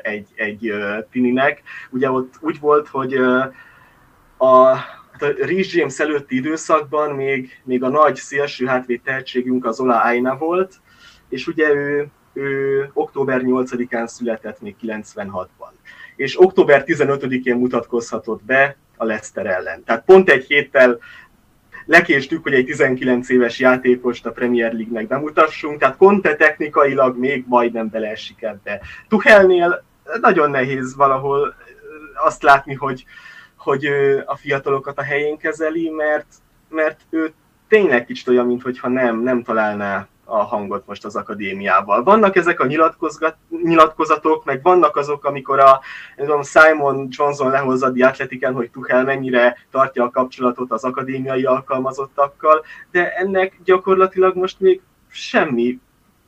egy, egy Tininek. Ugye ott úgy volt, hogy a, hát a Rhys James előtti időszakban még, még a nagy szélső hátvéd tehetségünk az Ola Aina volt, és ugye ő, ő október 8-án született még 96-ban. És október 15-én mutatkozhatott be a Leicester ellen. Tehát pont egy héttel lekéstük, hogy egy 19 éves játékost a Premier League-nek bemutassunk, tehát Conte technikailag még majdnem beleesik ebbe. Tuchelnél nagyon nehéz valahol azt látni, hogy, hogy a fiatalokat a helyén kezeli, mert, mert ő tényleg kicsit olyan, mintha nem, nem találná a hangot most az akadémiával. Vannak ezek a nyilatkozatok, meg vannak azok, amikor a tudom, Simon Johnson lehozza a Atletiken, hogy Tuchel mennyire tartja a kapcsolatot az akadémiai alkalmazottakkal, de ennek gyakorlatilag most még semmi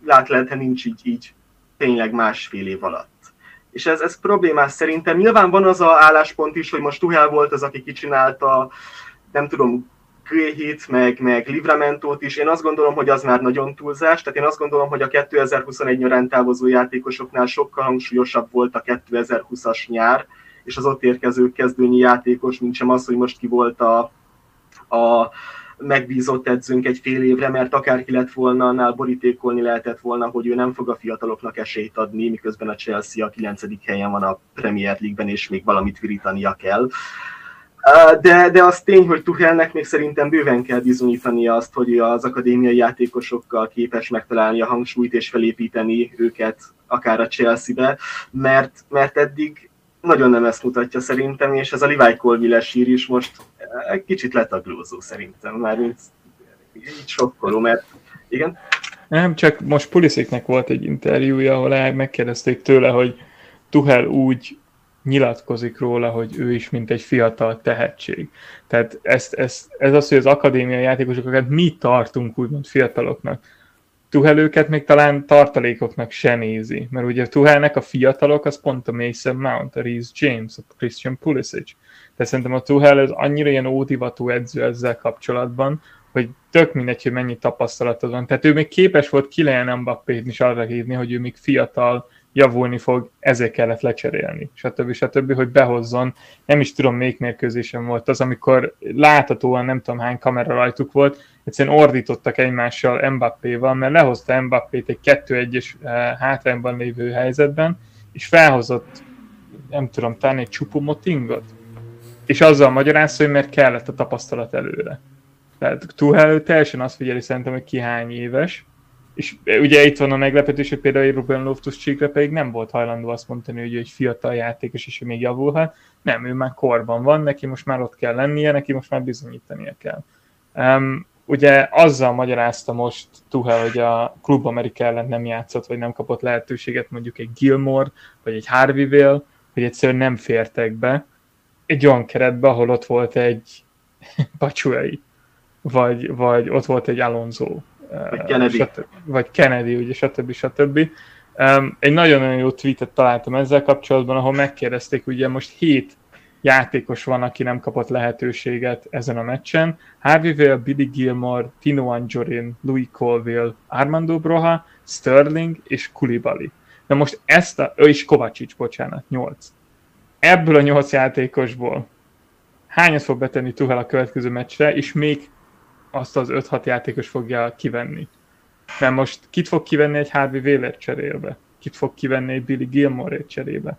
látlete nincs így, így tényleg másfél év alatt. És ez, ez problémás szerintem. Nyilván van az a álláspont is, hogy most Tuchel volt az, aki kicsinálta, nem tudom, Greyhit, meg, meg Livramentót is, én azt gondolom, hogy az már nagyon túlzás, tehát én azt gondolom, hogy a 2021 nyarán távozó játékosoknál sokkal hangsúlyosabb volt a 2020-as nyár, és az ott érkező kezdőnyi játékos, mint sem az, hogy most ki volt a, a megbízott edzőnk egy fél évre, mert akárki lett volna, annál borítékolni lehetett volna, hogy ő nem fog a fiataloknak esélyt adni, miközben a Chelsea a 9. helyen van a Premier League-ben, és még valamit virítania kell. De, de az tény, hogy Tuchelnek még szerintem bőven kell bizonyítania azt, hogy az akadémiai játékosokkal képes megtalálni a hangsúlyt és felépíteni őket akár a Chelsea-be, mert, mert eddig nagyon nem ezt mutatja szerintem, és ez a Levi Colville sír is most egy kicsit letaglózó szerintem, már mint így sokkoló, mert igen. Nem, csak most Pulisziknek volt egy interjúja, ahol megkérdezték tőle, hogy Tuhel úgy nyilatkozik róla, hogy ő is mint egy fiatal tehetség. Tehát ezt, ezt, ez az, hogy az akadémiai játékosokat mi tartunk úgymond fiataloknak. Tuhel őket még talán tartalékoknak se nézi, mert ugye Tuhelnek a fiatalok az pont a Mason Mount, a Reece James, a Christian Pulisic. De szerintem a Tuhel az annyira ilyen ódivatú edző ezzel kapcsolatban, hogy tök mindegy, hogy mennyi tapasztalatod van. Tehát ő még képes volt Kylian Mbappé-t is arra hívni, hogy ő még fiatal, javulni fog, ezért kellett lecserélni, stb. stb., hogy behozzon. Nem is tudom, még mérkőzésem volt az, amikor láthatóan nem tudom hány kamera rajtuk volt, egyszerűen ordítottak egymással Mbappéval, mert lehozta Mbappét egy 2-1-es eh, hátrányban lévő helyzetben, és felhozott, nem tudom, talán egy csupomotingot, és azzal magyarázta, hogy mert kellett a tapasztalat előre. Tehát Tuchel teljesen azt figyeli szerintem, hogy ki hány éves, és ugye itt van a meglepetés, hogy például Ruben Loftus Csíkre pedig nem volt hajlandó azt mondani, hogy ő egy fiatal játékos, és ő még javulhat. Nem, ő már korban van, neki most már ott kell lennie, neki most már bizonyítania kell. Um, ugye azzal magyarázta most Tuchel, hogy a Klub Amerika ellen nem játszott, vagy nem kapott lehetőséget mondjuk egy Gilmore, vagy egy Harvey-vel, hogy egyszerűen nem fértek be egy olyan keretbe, ahol ott volt egy Bacsúai, vagy, vagy ott volt egy Alonso, vagy Kennedy. Stb. Vagy Kennedy, ugye, stb. stb. Egy nagyon-nagyon jó tweetet találtam ezzel kapcsolatban, ahol megkérdezték, ugye most hét játékos van, aki nem kapott lehetőséget ezen a meccsen. Harvey Vale, Billy Gilmore, Tino Anjorin, Louis Colville, Armando Broha, Sterling és Kulibali. De most ezt a, ő is Kovacic, bocsánat, 8. Ebből a 8 játékosból hányat fog betenni Tuhel a következő meccsre, és még azt az 5-6 játékos fogja kivenni. Mert most kit fog kivenni egy Harvey Wheeler cserélbe? Kit fog kivenni egy Billy Gilmore cserébe?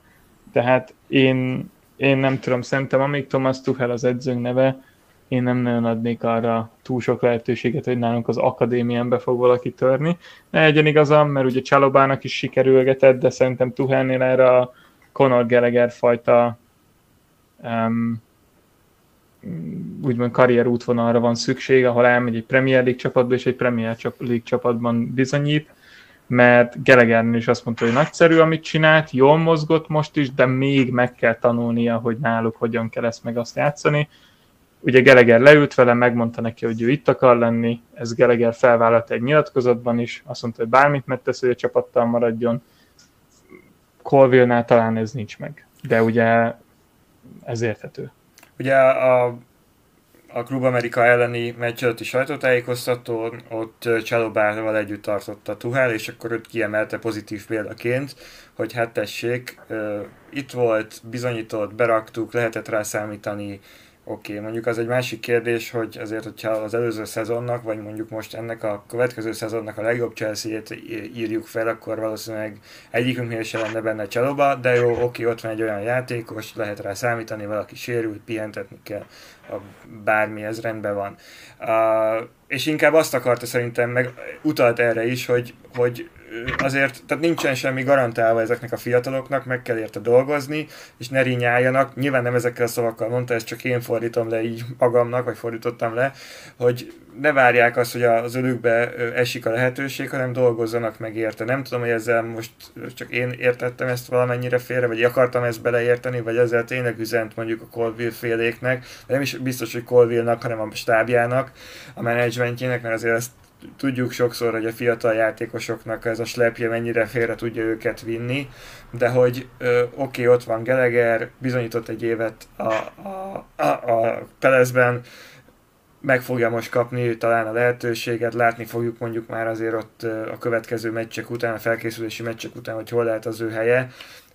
Tehát én, én nem tudom, szerintem amíg Thomas Tuchel az edzőnk neve, én nem nagyon adnék arra túl sok lehetőséget, hogy nálunk az akadémián be fog valaki törni. Ne legyen igazam, mert ugye Csalobának is sikerülgetett, de szerintem Tuchelnél erre a Conor Gallagher fajta um, úgymond karrier útvonalra van szükség, ahol elmegy egy Premier League csapatba, és egy Premier League csapatban bizonyít, mert Gallagher is azt mondta, hogy nagyszerű, amit csinált, jól mozgott most is, de még meg kell tanulnia, hogy náluk hogyan kell ezt meg azt játszani. Ugye Gallagher leült vele, megmondta neki, hogy ő itt akar lenni, ez Gallagher felvállalta egy nyilatkozatban is, azt mondta, hogy bármit megtesz, hogy a csapattal maradjon. Colville-nál talán ez nincs meg, de ugye ez érthető. Ugye a, a Klub Amerika elleni meccs előtti sajtótájékoztatón ott Csalobával együtt tartotta Tuhál, és akkor őt kiemelte pozitív példaként, hogy hát tessék, itt volt, bizonyított, beraktuk, lehetett rá számítani, Oké, mondjuk az egy másik kérdés, hogy azért, hogyha az előző szezonnak, vagy mondjuk most ennek a következő szezonnak a legjobb Chelsea-ét írjuk fel, akkor valószínűleg egyikünknél sem lenne benne csalóba, de jó, oké, okay, ott van egy olyan játékos, lehet rá számítani, valaki sérült, pihentetni kell, a bármi, ez rendben van. Uh, és inkább azt akarta szerintem, meg utalt erre is, hogy, hogy azért, tehát nincsen semmi garantálva ezeknek a fiataloknak, meg kell érte dolgozni, és ne rinyáljanak. Nyilván nem ezekkel a szavakkal mondta, ezt csak én fordítom le így magamnak, vagy fordítottam le, hogy ne várják azt, hogy az ölükbe esik a lehetőség, hanem dolgozzanak meg érte. Nem tudom, hogy ezzel most csak én értettem ezt valamennyire félre, vagy akartam ezt beleérteni, vagy ezzel tényleg üzent mondjuk a Colville féléknek, nem is biztos, hogy Colville-nak, hanem a stábjának, a menedzsmentjének, mert azért ezt tudjuk sokszor, hogy a fiatal játékosoknak ez a slepje mennyire félre tudja őket vinni, de hogy oké, okay, ott van Geleger, bizonyított egy évet a, a, a, a Pelezben, meg fogja most kapni talán a lehetőséget, látni fogjuk mondjuk már azért ott a következő meccsek után, a felkészülési meccsek után, hogy hol lehet az ő helye,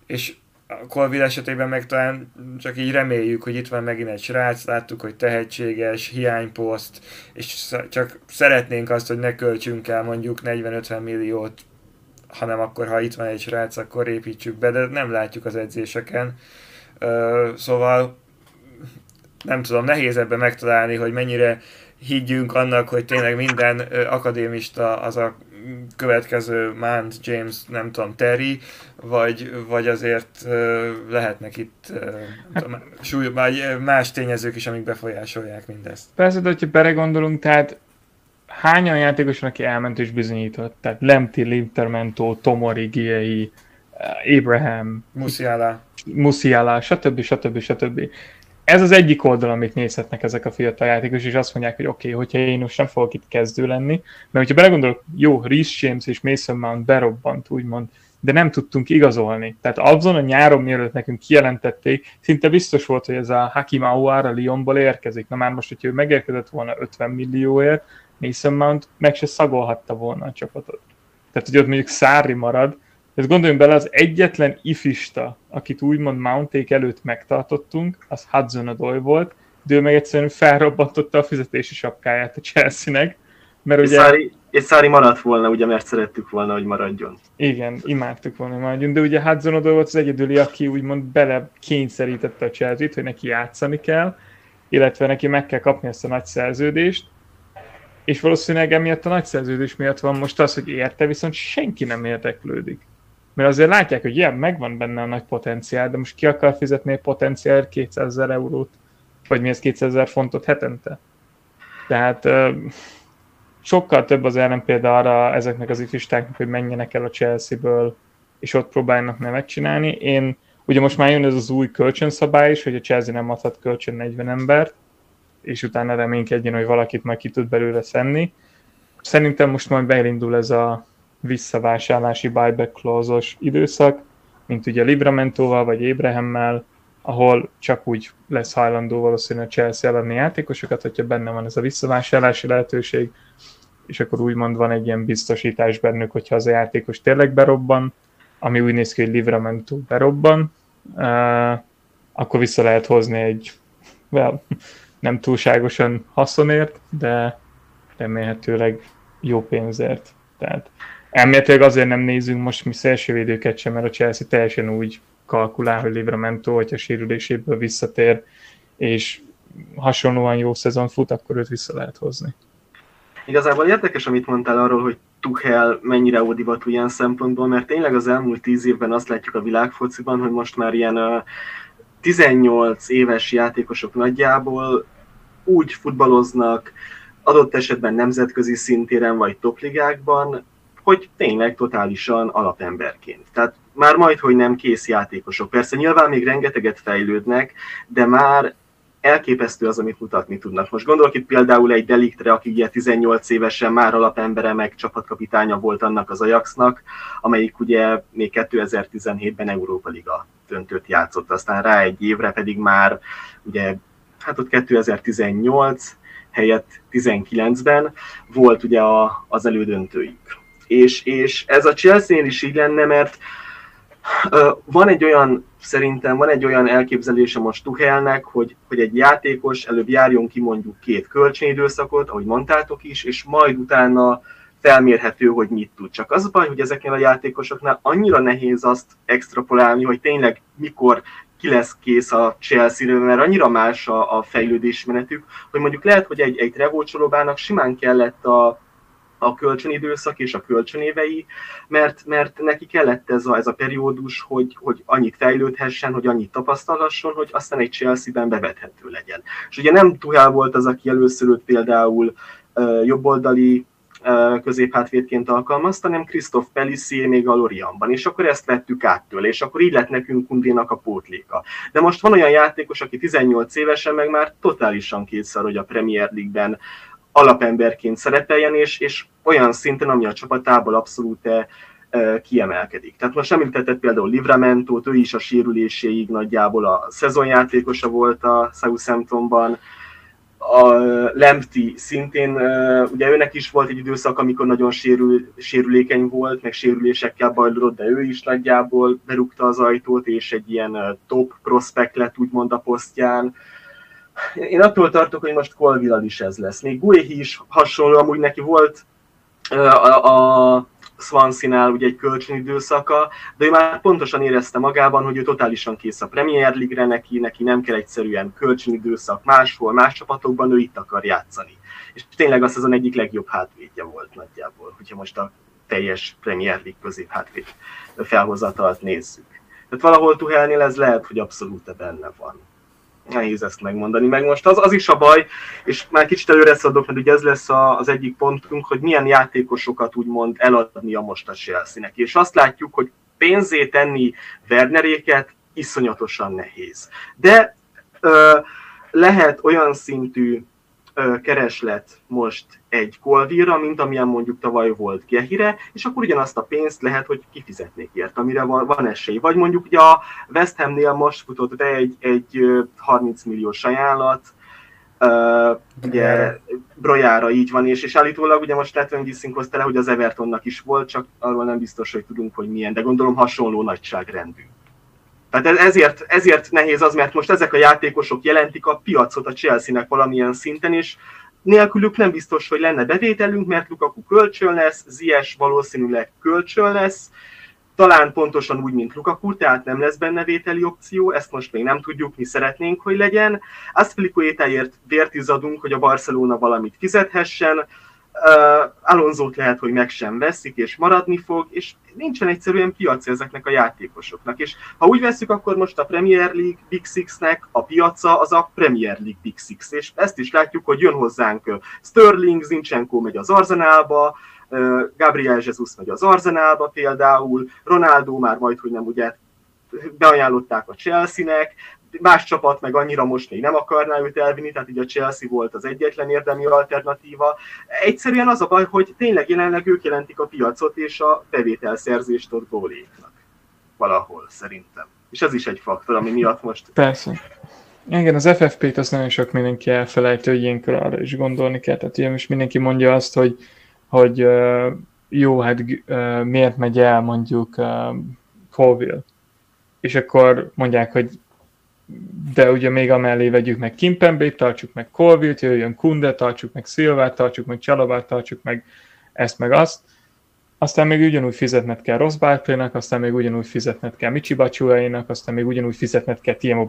és a Colville esetében meg talán csak így reméljük, hogy itt van megint egy srác, láttuk, hogy tehetséges, hiányposzt, és csak szeretnénk azt, hogy ne költsünk el mondjuk 40-50 milliót, hanem akkor, ha itt van egy srác, akkor építsük be, de nem látjuk az edzéseken. Szóval nem tudom, nehéz ebben megtalálni, hogy mennyire higgyünk annak, hogy tényleg minden akadémista az a következő Mount, James, nem tudom, Terry, vagy, vagy azért lehetnek itt tudom, súly, más tényezők is, amik befolyásolják mindezt. Persze, de hogyha belegondolunk, tehát hányan játékos, aki elment és bizonyított? Tehát Lemti, Lintermento, Tomori, Giei, Abraham, Musiala, Musiala, stb. stb. stb ez az egyik oldal, amit nézhetnek ezek a fiatal játékosok, és azt mondják, hogy oké, okay, hogyha én most nem fogok itt kezdő lenni, mert hogyha belegondolok, jó, Rhys James és Mason Mount berobbant, úgymond, de nem tudtunk igazolni. Tehát azon a nyáron, mielőtt nekünk kijelentették, szinte biztos volt, hogy ez a Hakim Aouar Lyonból érkezik. Na már most, hogyha ő megérkezett volna 50 millióért, Mason Mount meg se szagolhatta volna a csapatot. Tehát, hogy ott mondjuk Szári marad, ez gondoljunk bele, az egyetlen ifista, akit úgymond Mounték előtt megtartottunk, az Hudson Odoi volt, de ő meg egyszerűen felrobbantotta a fizetési sapkáját a Chelsea-nek. Mert és ugye... Szári, és Szári maradt volna, ugye, mert szerettük volna, hogy maradjon. Igen, imádtuk volna, hogy maradjon, de ugye Hudson Odoi volt az egyedüli, aki úgymond bele kényszerítette a chelsea hogy neki játszani kell, illetve neki meg kell kapni ezt a nagy szerződést, és valószínűleg emiatt a nagy szerződés miatt van most az, hogy érte, viszont senki nem érdeklődik. Mert azért látják, hogy ilyen megvan benne a nagy potenciál, de most ki akar fizetni potenciál 200 ezer eurót, vagy mi ez 200 ezer fontot hetente? Tehát sokkal több az ellen például arra ezeknek az ifistáknak, hogy menjenek el a Chelsea-ből, és ott próbálnak nevet csinálni. Én, ugye most már jön ez az új kölcsönszabály is, hogy a Chelsea nem adhat kölcsön 40 embert, és utána reménykedjen, hogy valakit majd ki tud belőle szenni. Szerintem most majd beindul ez a visszavásárlási buyback clause időszak, mint ugye Libramentóval vagy Abrahammel, ahol csak úgy lesz hajlandó valószínűleg a Chelsea elleni játékosokat, hogyha benne van ez a visszavásárlási lehetőség, és akkor úgymond van egy ilyen biztosítás bennük, hogyha az a játékos tényleg berobban, ami úgy néz ki, hogy Livramento berobban, uh, akkor vissza lehet hozni egy well, nem túlságosan haszonért, de remélhetőleg jó pénzért. Tehát elméletileg azért nem nézünk most mi szélsővédőket sem, mert a Chelsea teljesen úgy kalkulál, hogy Livramento, hogyha sérüléséből visszatér, és hasonlóan jó szezon fut, akkor őt vissza lehet hozni. Igazából érdekes, amit mondtál arról, hogy Tuchel mennyire ódivatú ilyen szempontból, mert tényleg az elmúlt tíz évben azt látjuk a világfociban, hogy most már ilyen uh, 18 éves játékosok nagyjából úgy futballoznak, adott esetben nemzetközi szintéren vagy topligákban, hogy tényleg totálisan alapemberként. Tehát már majd, hogy nem kész játékosok. Persze nyilván még rengeteget fejlődnek, de már elképesztő az, amit mutatni tudnak. Most gondolok itt például egy Deliktre, aki ugye 18 évesen már alapembere, meg csapatkapitánya volt annak az Ajaxnak, amelyik ugye még 2017-ben Európa Liga döntőt játszott, aztán rá egy évre pedig már ugye, hát ott 2018 helyett 19-ben volt ugye a, az elődöntőjük. És, és ez a Chelsea-nél is így lenne, mert van egy olyan, szerintem van egy olyan elképzelése most Tuchelnek, hogy, hogy egy játékos előbb járjon ki mondjuk két kölcsönidőszakot, ahogy mondtátok is, és majd utána felmérhető, hogy mit tud. Csak az a baj, hogy ezeknél a játékosoknál annyira nehéz azt extrapolálni, hogy tényleg mikor ki lesz kész a chelsea mert annyira más a, a fejlődésmenetük, hogy mondjuk lehet, hogy egy, egy Trevo simán kellett a, a kölcsönidőszak és a kölcsönévei, mert, mert neki kellett ez a, ez a periódus, hogy, hogy annyit fejlődhessen, hogy annyit tapasztalhasson, hogy aztán egy Chelsea-ben bevethető legyen. És ugye nem Tuhel volt az, aki először őt például uh, jobboldali középhátvédként alkalmazta, hanem Christoph Pellissier még a Lorianban, és akkor ezt vettük át tőle, és akkor így lett nekünk Kundénak a pótléka. De most van olyan játékos, aki 18 évesen meg már totálisan kétszer, hogy a Premier League-ben alapemberként szerepeljen, és, és olyan szinten, ami a csapatából abszolút kiemelkedik. Tehát most említetted például Livramentót, ő is a sérüléséig nagyjából a szezonjátékosa volt a Southamptonban, a Lempti szintén, ugye őnek is volt egy időszak, amikor nagyon sérül, sérülékeny volt, meg sérülésekkel bajlódott, de ő is nagyjából berúgta az ajtót, és egy ilyen top prospect lett úgymond a posztján. Én attól tartok, hogy most Colville is ez lesz. Még Guéhi is hasonló, amúgy neki volt a, a Swansea-nál ugye egy kölcsönidőszaka, de ő már pontosan érezte magában, hogy ő totálisan kész a Premier League-re, neki, neki nem kell egyszerűen kölcsönidőszak máshol, más csapatokban, ő itt akar játszani. És tényleg az azon egyik legjobb hátvédje volt nagyjából, hogyha most a teljes Premier League közép hátvéd felhozatalt nézzük. Tehát valahol Tuhelnél ez lehet, hogy abszolút benne van nehéz ezt megmondani. Meg most az, az is a baj, és már kicsit előre szadok, mert ugye ez lesz a, az egyik pontunk, hogy milyen játékosokat úgymond eladni a most a chelsea És azt látjuk, hogy pénzé tenni Werneréket iszonyatosan nehéz. De ö, lehet olyan szintű kereslet most egy Colville-ra, mint amilyen mondjuk tavaly volt Gehire, és akkor ugyanazt a pénzt lehet, hogy kifizetnék ért, amire van, van esély. Vagy mondjuk ugye a West Hamnél most futott be egy, egy 30 milliós ajánlat, Uh, ugye Brojára így van, és, és állítólag ugye most Letwen Gissing hozta le, hogy az Evertonnak is volt, csak arról nem biztos, hogy tudunk, hogy milyen, de gondolom hasonló nagyságrendű. Tehát ezért, ezért nehéz az, mert most ezek a játékosok jelentik a piacot a Chelsea-nek valamilyen szinten, és nélkülük nem biztos, hogy lenne bevételünk, mert Lukaku kölcsön lesz, Zies valószínűleg kölcsön lesz, talán pontosan úgy, mint Lukaku, tehát nem lesz benne vételi opció, ezt most még nem tudjuk, mi szeretnénk, hogy legyen. Azt Filicuétáért vért izadunk, hogy a Barcelona valamit fizethessen, Uh, Alonzót lehet, hogy meg sem veszik, és maradni fog, és nincsen egyszerűen piaca ezeknek a játékosoknak. És ha úgy veszük, akkor most a Premier League Big Six-nek a piaca az a Premier League Big Six, és ezt is látjuk, hogy jön hozzánk Sterling, Zinchenko megy az Arzenálba, Gabriel Jesus megy az Arzenálba például, Ronaldo már majd, hogy nem ugye beajánlották a Chelsea-nek, más csapat meg annyira most még nem akarná őt elvinni, tehát így a Chelsea volt az egyetlen érdemi alternatíva. Egyszerűen az a baj, hogy tényleg jelenleg ők jelentik a piacot és a bevételszerzést ott góléknak. Valahol, szerintem. És ez is egy faktor, ami miatt most... Persze. Igen, az FFP-t azt nagyon sok mindenki elfelejtő, hogy ilyenkor arra is gondolni kell. Tehát ugye most mindenki mondja azt, hogy, hogy jó, hát miért megy el mondjuk Colville. És akkor mondják, hogy de ugye még amellé vegyük meg Kimpembét, tartsuk meg Colville-t, jöjjön Kunde, tartsuk meg Szilvát, tartsuk meg Csalabát, tartsuk meg ezt meg azt. Aztán még ugyanúgy fizetned kell Ross Barkley-nak, aztán még ugyanúgy fizetned kell Michi Bachuainak, aztán még ugyanúgy fizetned kell Tiemo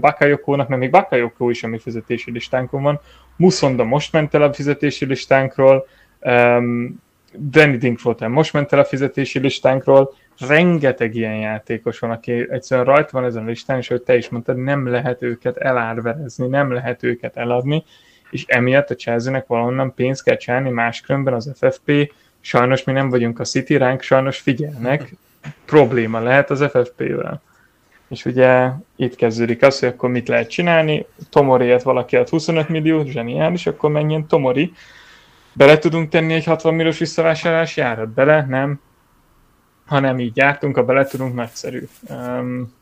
Bakayoko-nak, mert még Bakayoko is a mi fizetési listánkon van. Muszonda most ment el a fizetési listánkról, um, Danny Dinkfloten most ment el a fizetési listánkról, rengeteg ilyen játékos van, aki egyszerűen rajta van ezen a listán, és hogy te is mondtad, nem lehet őket elárverezni, nem lehet őket eladni, és emiatt a Chelsea-nek valonnan pénzt kell csinálni, máskülönben az FFP, sajnos mi nem vagyunk a City, ránk sajnos figyelnek, probléma lehet az FFP-vel. És ugye itt kezdődik az, hogy akkor mit lehet csinálni, Tomoriért valaki ad 25 millió, zseniális, akkor menjen Tomori, Bele tudunk tenni egy 60 milliós visszavásárlás járat? Bele? Nem. Ha nem így jártunk, ha bele tudunk, nagyszerű. Um,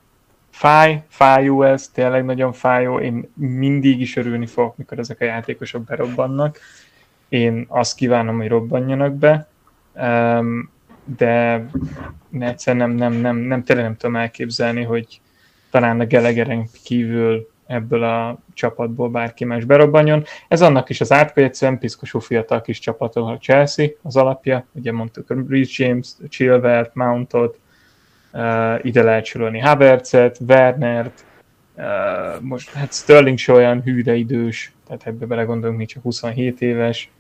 fáj, fájó ez, tényleg nagyon fájó. Én mindig is örülni fogok, mikor ezek a játékosok berobbannak. Én azt kívánom, hogy robbanjanak be, um, de egyszerűen nem, nem, nem, nem, tényleg nem tudom elképzelni, hogy talán a Gelegeren kívül ebből a csapatból bárki más berobbanjon. Ez annak is az átka, egyszerűen piszkosú fiatal kis csapat, a Chelsea az alapja, ugye mondtuk Rich James, Chilvert, Mountot, uh, ide lehet sorolni Havertzet, Wernert, uh, most hát Sterling se olyan hű, de idős, tehát ebbe belegondolunk, még csak 27 éves.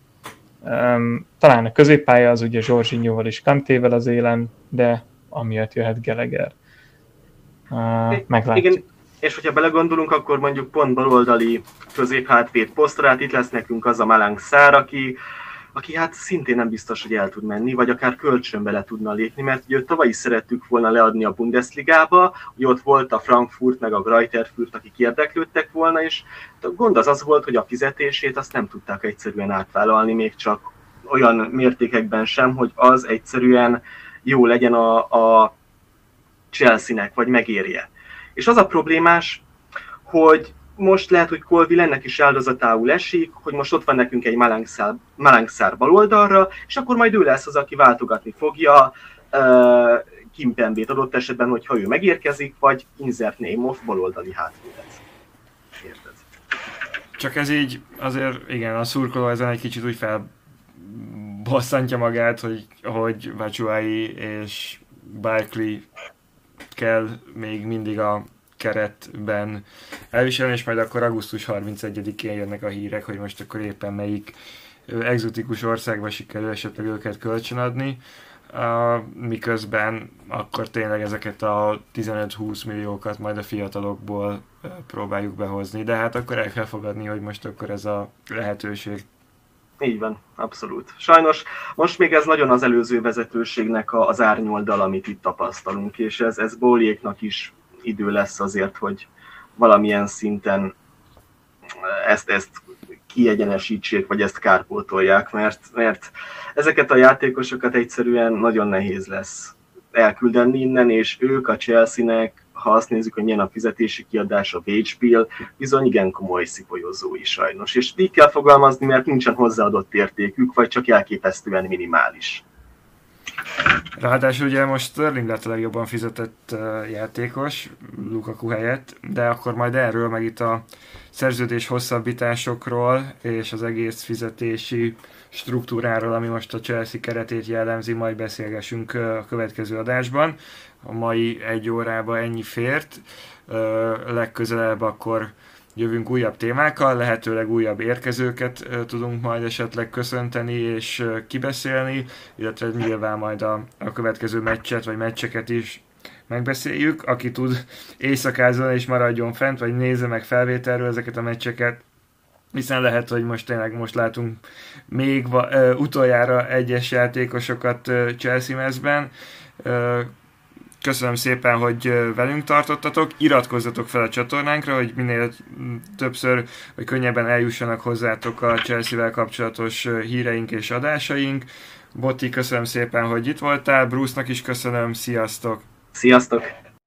Um, talán a középpálya az ugye Zsorzsinyóval és Kantével az élen, de amiatt jöhet Geleger. Uh, meglátjuk. Igen, és hogyha belegondolunk, akkor mondjuk pont baloldali középhátvéd posztra, hát itt lesz nekünk az a Malang Szár, aki, aki hát szintén nem biztos, hogy el tud menni, vagy akár kölcsönbe le tudna lépni, mert ugye tavaly is szerettük volna leadni a Bundesligába, hogy ott volt a Frankfurt meg a Greiterfurt, akik érdeklődtek volna, és a gond az az volt, hogy a fizetését azt nem tudták egyszerűen átvállalni, még csak olyan mértékekben sem, hogy az egyszerűen jó legyen a, a Chelsea-nek, vagy megérje. És az a problémás, hogy most lehet, hogy Colville ennek is áldozatául esik, hogy most ott van nekünk egy malangszár, malangszár baloldalra, és akkor majd ő lesz az, aki váltogatni fogja uh, Kimpembét adott esetben, hogyha ő megérkezik, vagy insert name of baloldali hátvédet. Csak ez így azért, igen, a szurkoló ezen egy kicsit úgy felbosszantja magát, hogy, hogy Vachuai és Barkley kell még mindig a keretben elviselni, és majd akkor augusztus 31-én jönnek a hírek, hogy most akkor éppen melyik exotikus országba sikerül esetleg őket kölcsönadni, miközben akkor tényleg ezeket a 15-20 milliókat majd a fiatalokból próbáljuk behozni, de hát akkor el kell fogadni, hogy most akkor ez a lehetőség így van, abszolút. Sajnos most még ez nagyon az előző vezetőségnek az árnyoldal, amit itt tapasztalunk, és ez, ez Bóliéknak is idő lesz azért, hogy valamilyen szinten ezt, ezt kiegyenesítsék, vagy ezt kárpótolják, mert, mert ezeket a játékosokat egyszerűen nagyon nehéz lesz elküldeni innen, és ők a Chelsea-nek ha azt nézzük, hogy milyen a fizetési kiadás, a wage bill, bizony igen komoly is sajnos. És így kell fogalmazni, mert nincsen hozzáadott értékük, vagy csak elképesztően minimális. Ráadásul ugye most Sterling lett a legjobban fizetett játékos Lukaku helyett, de akkor majd erről, meg itt a szerződés hosszabbításokról és az egész fizetési struktúráról, ami most a Chelsea keretét jellemzi, majd beszélgessünk a következő adásban a mai egy órába ennyi fért. Legközelebb akkor jövünk újabb témákkal, lehetőleg újabb érkezőket tudunk majd esetleg köszönteni és kibeszélni, illetve nyilván majd a, a következő meccset vagy meccseket is megbeszéljük. Aki tud éjszakázni és maradjon fent, vagy nézze meg felvételről ezeket a meccseket, hiszen lehet, hogy most tényleg most látunk még uh, utoljára egyes játékosokat Chelsea mezben. Köszönöm szépen, hogy velünk tartottatok. Iratkozzatok fel a csatornánkra, hogy minél többször, vagy könnyebben eljussanak hozzátok a Chelsea-vel kapcsolatos híreink és adásaink. Botti, köszönöm szépen, hogy itt voltál. Bruce-nak is köszönöm. Sziasztok! Sziasztok!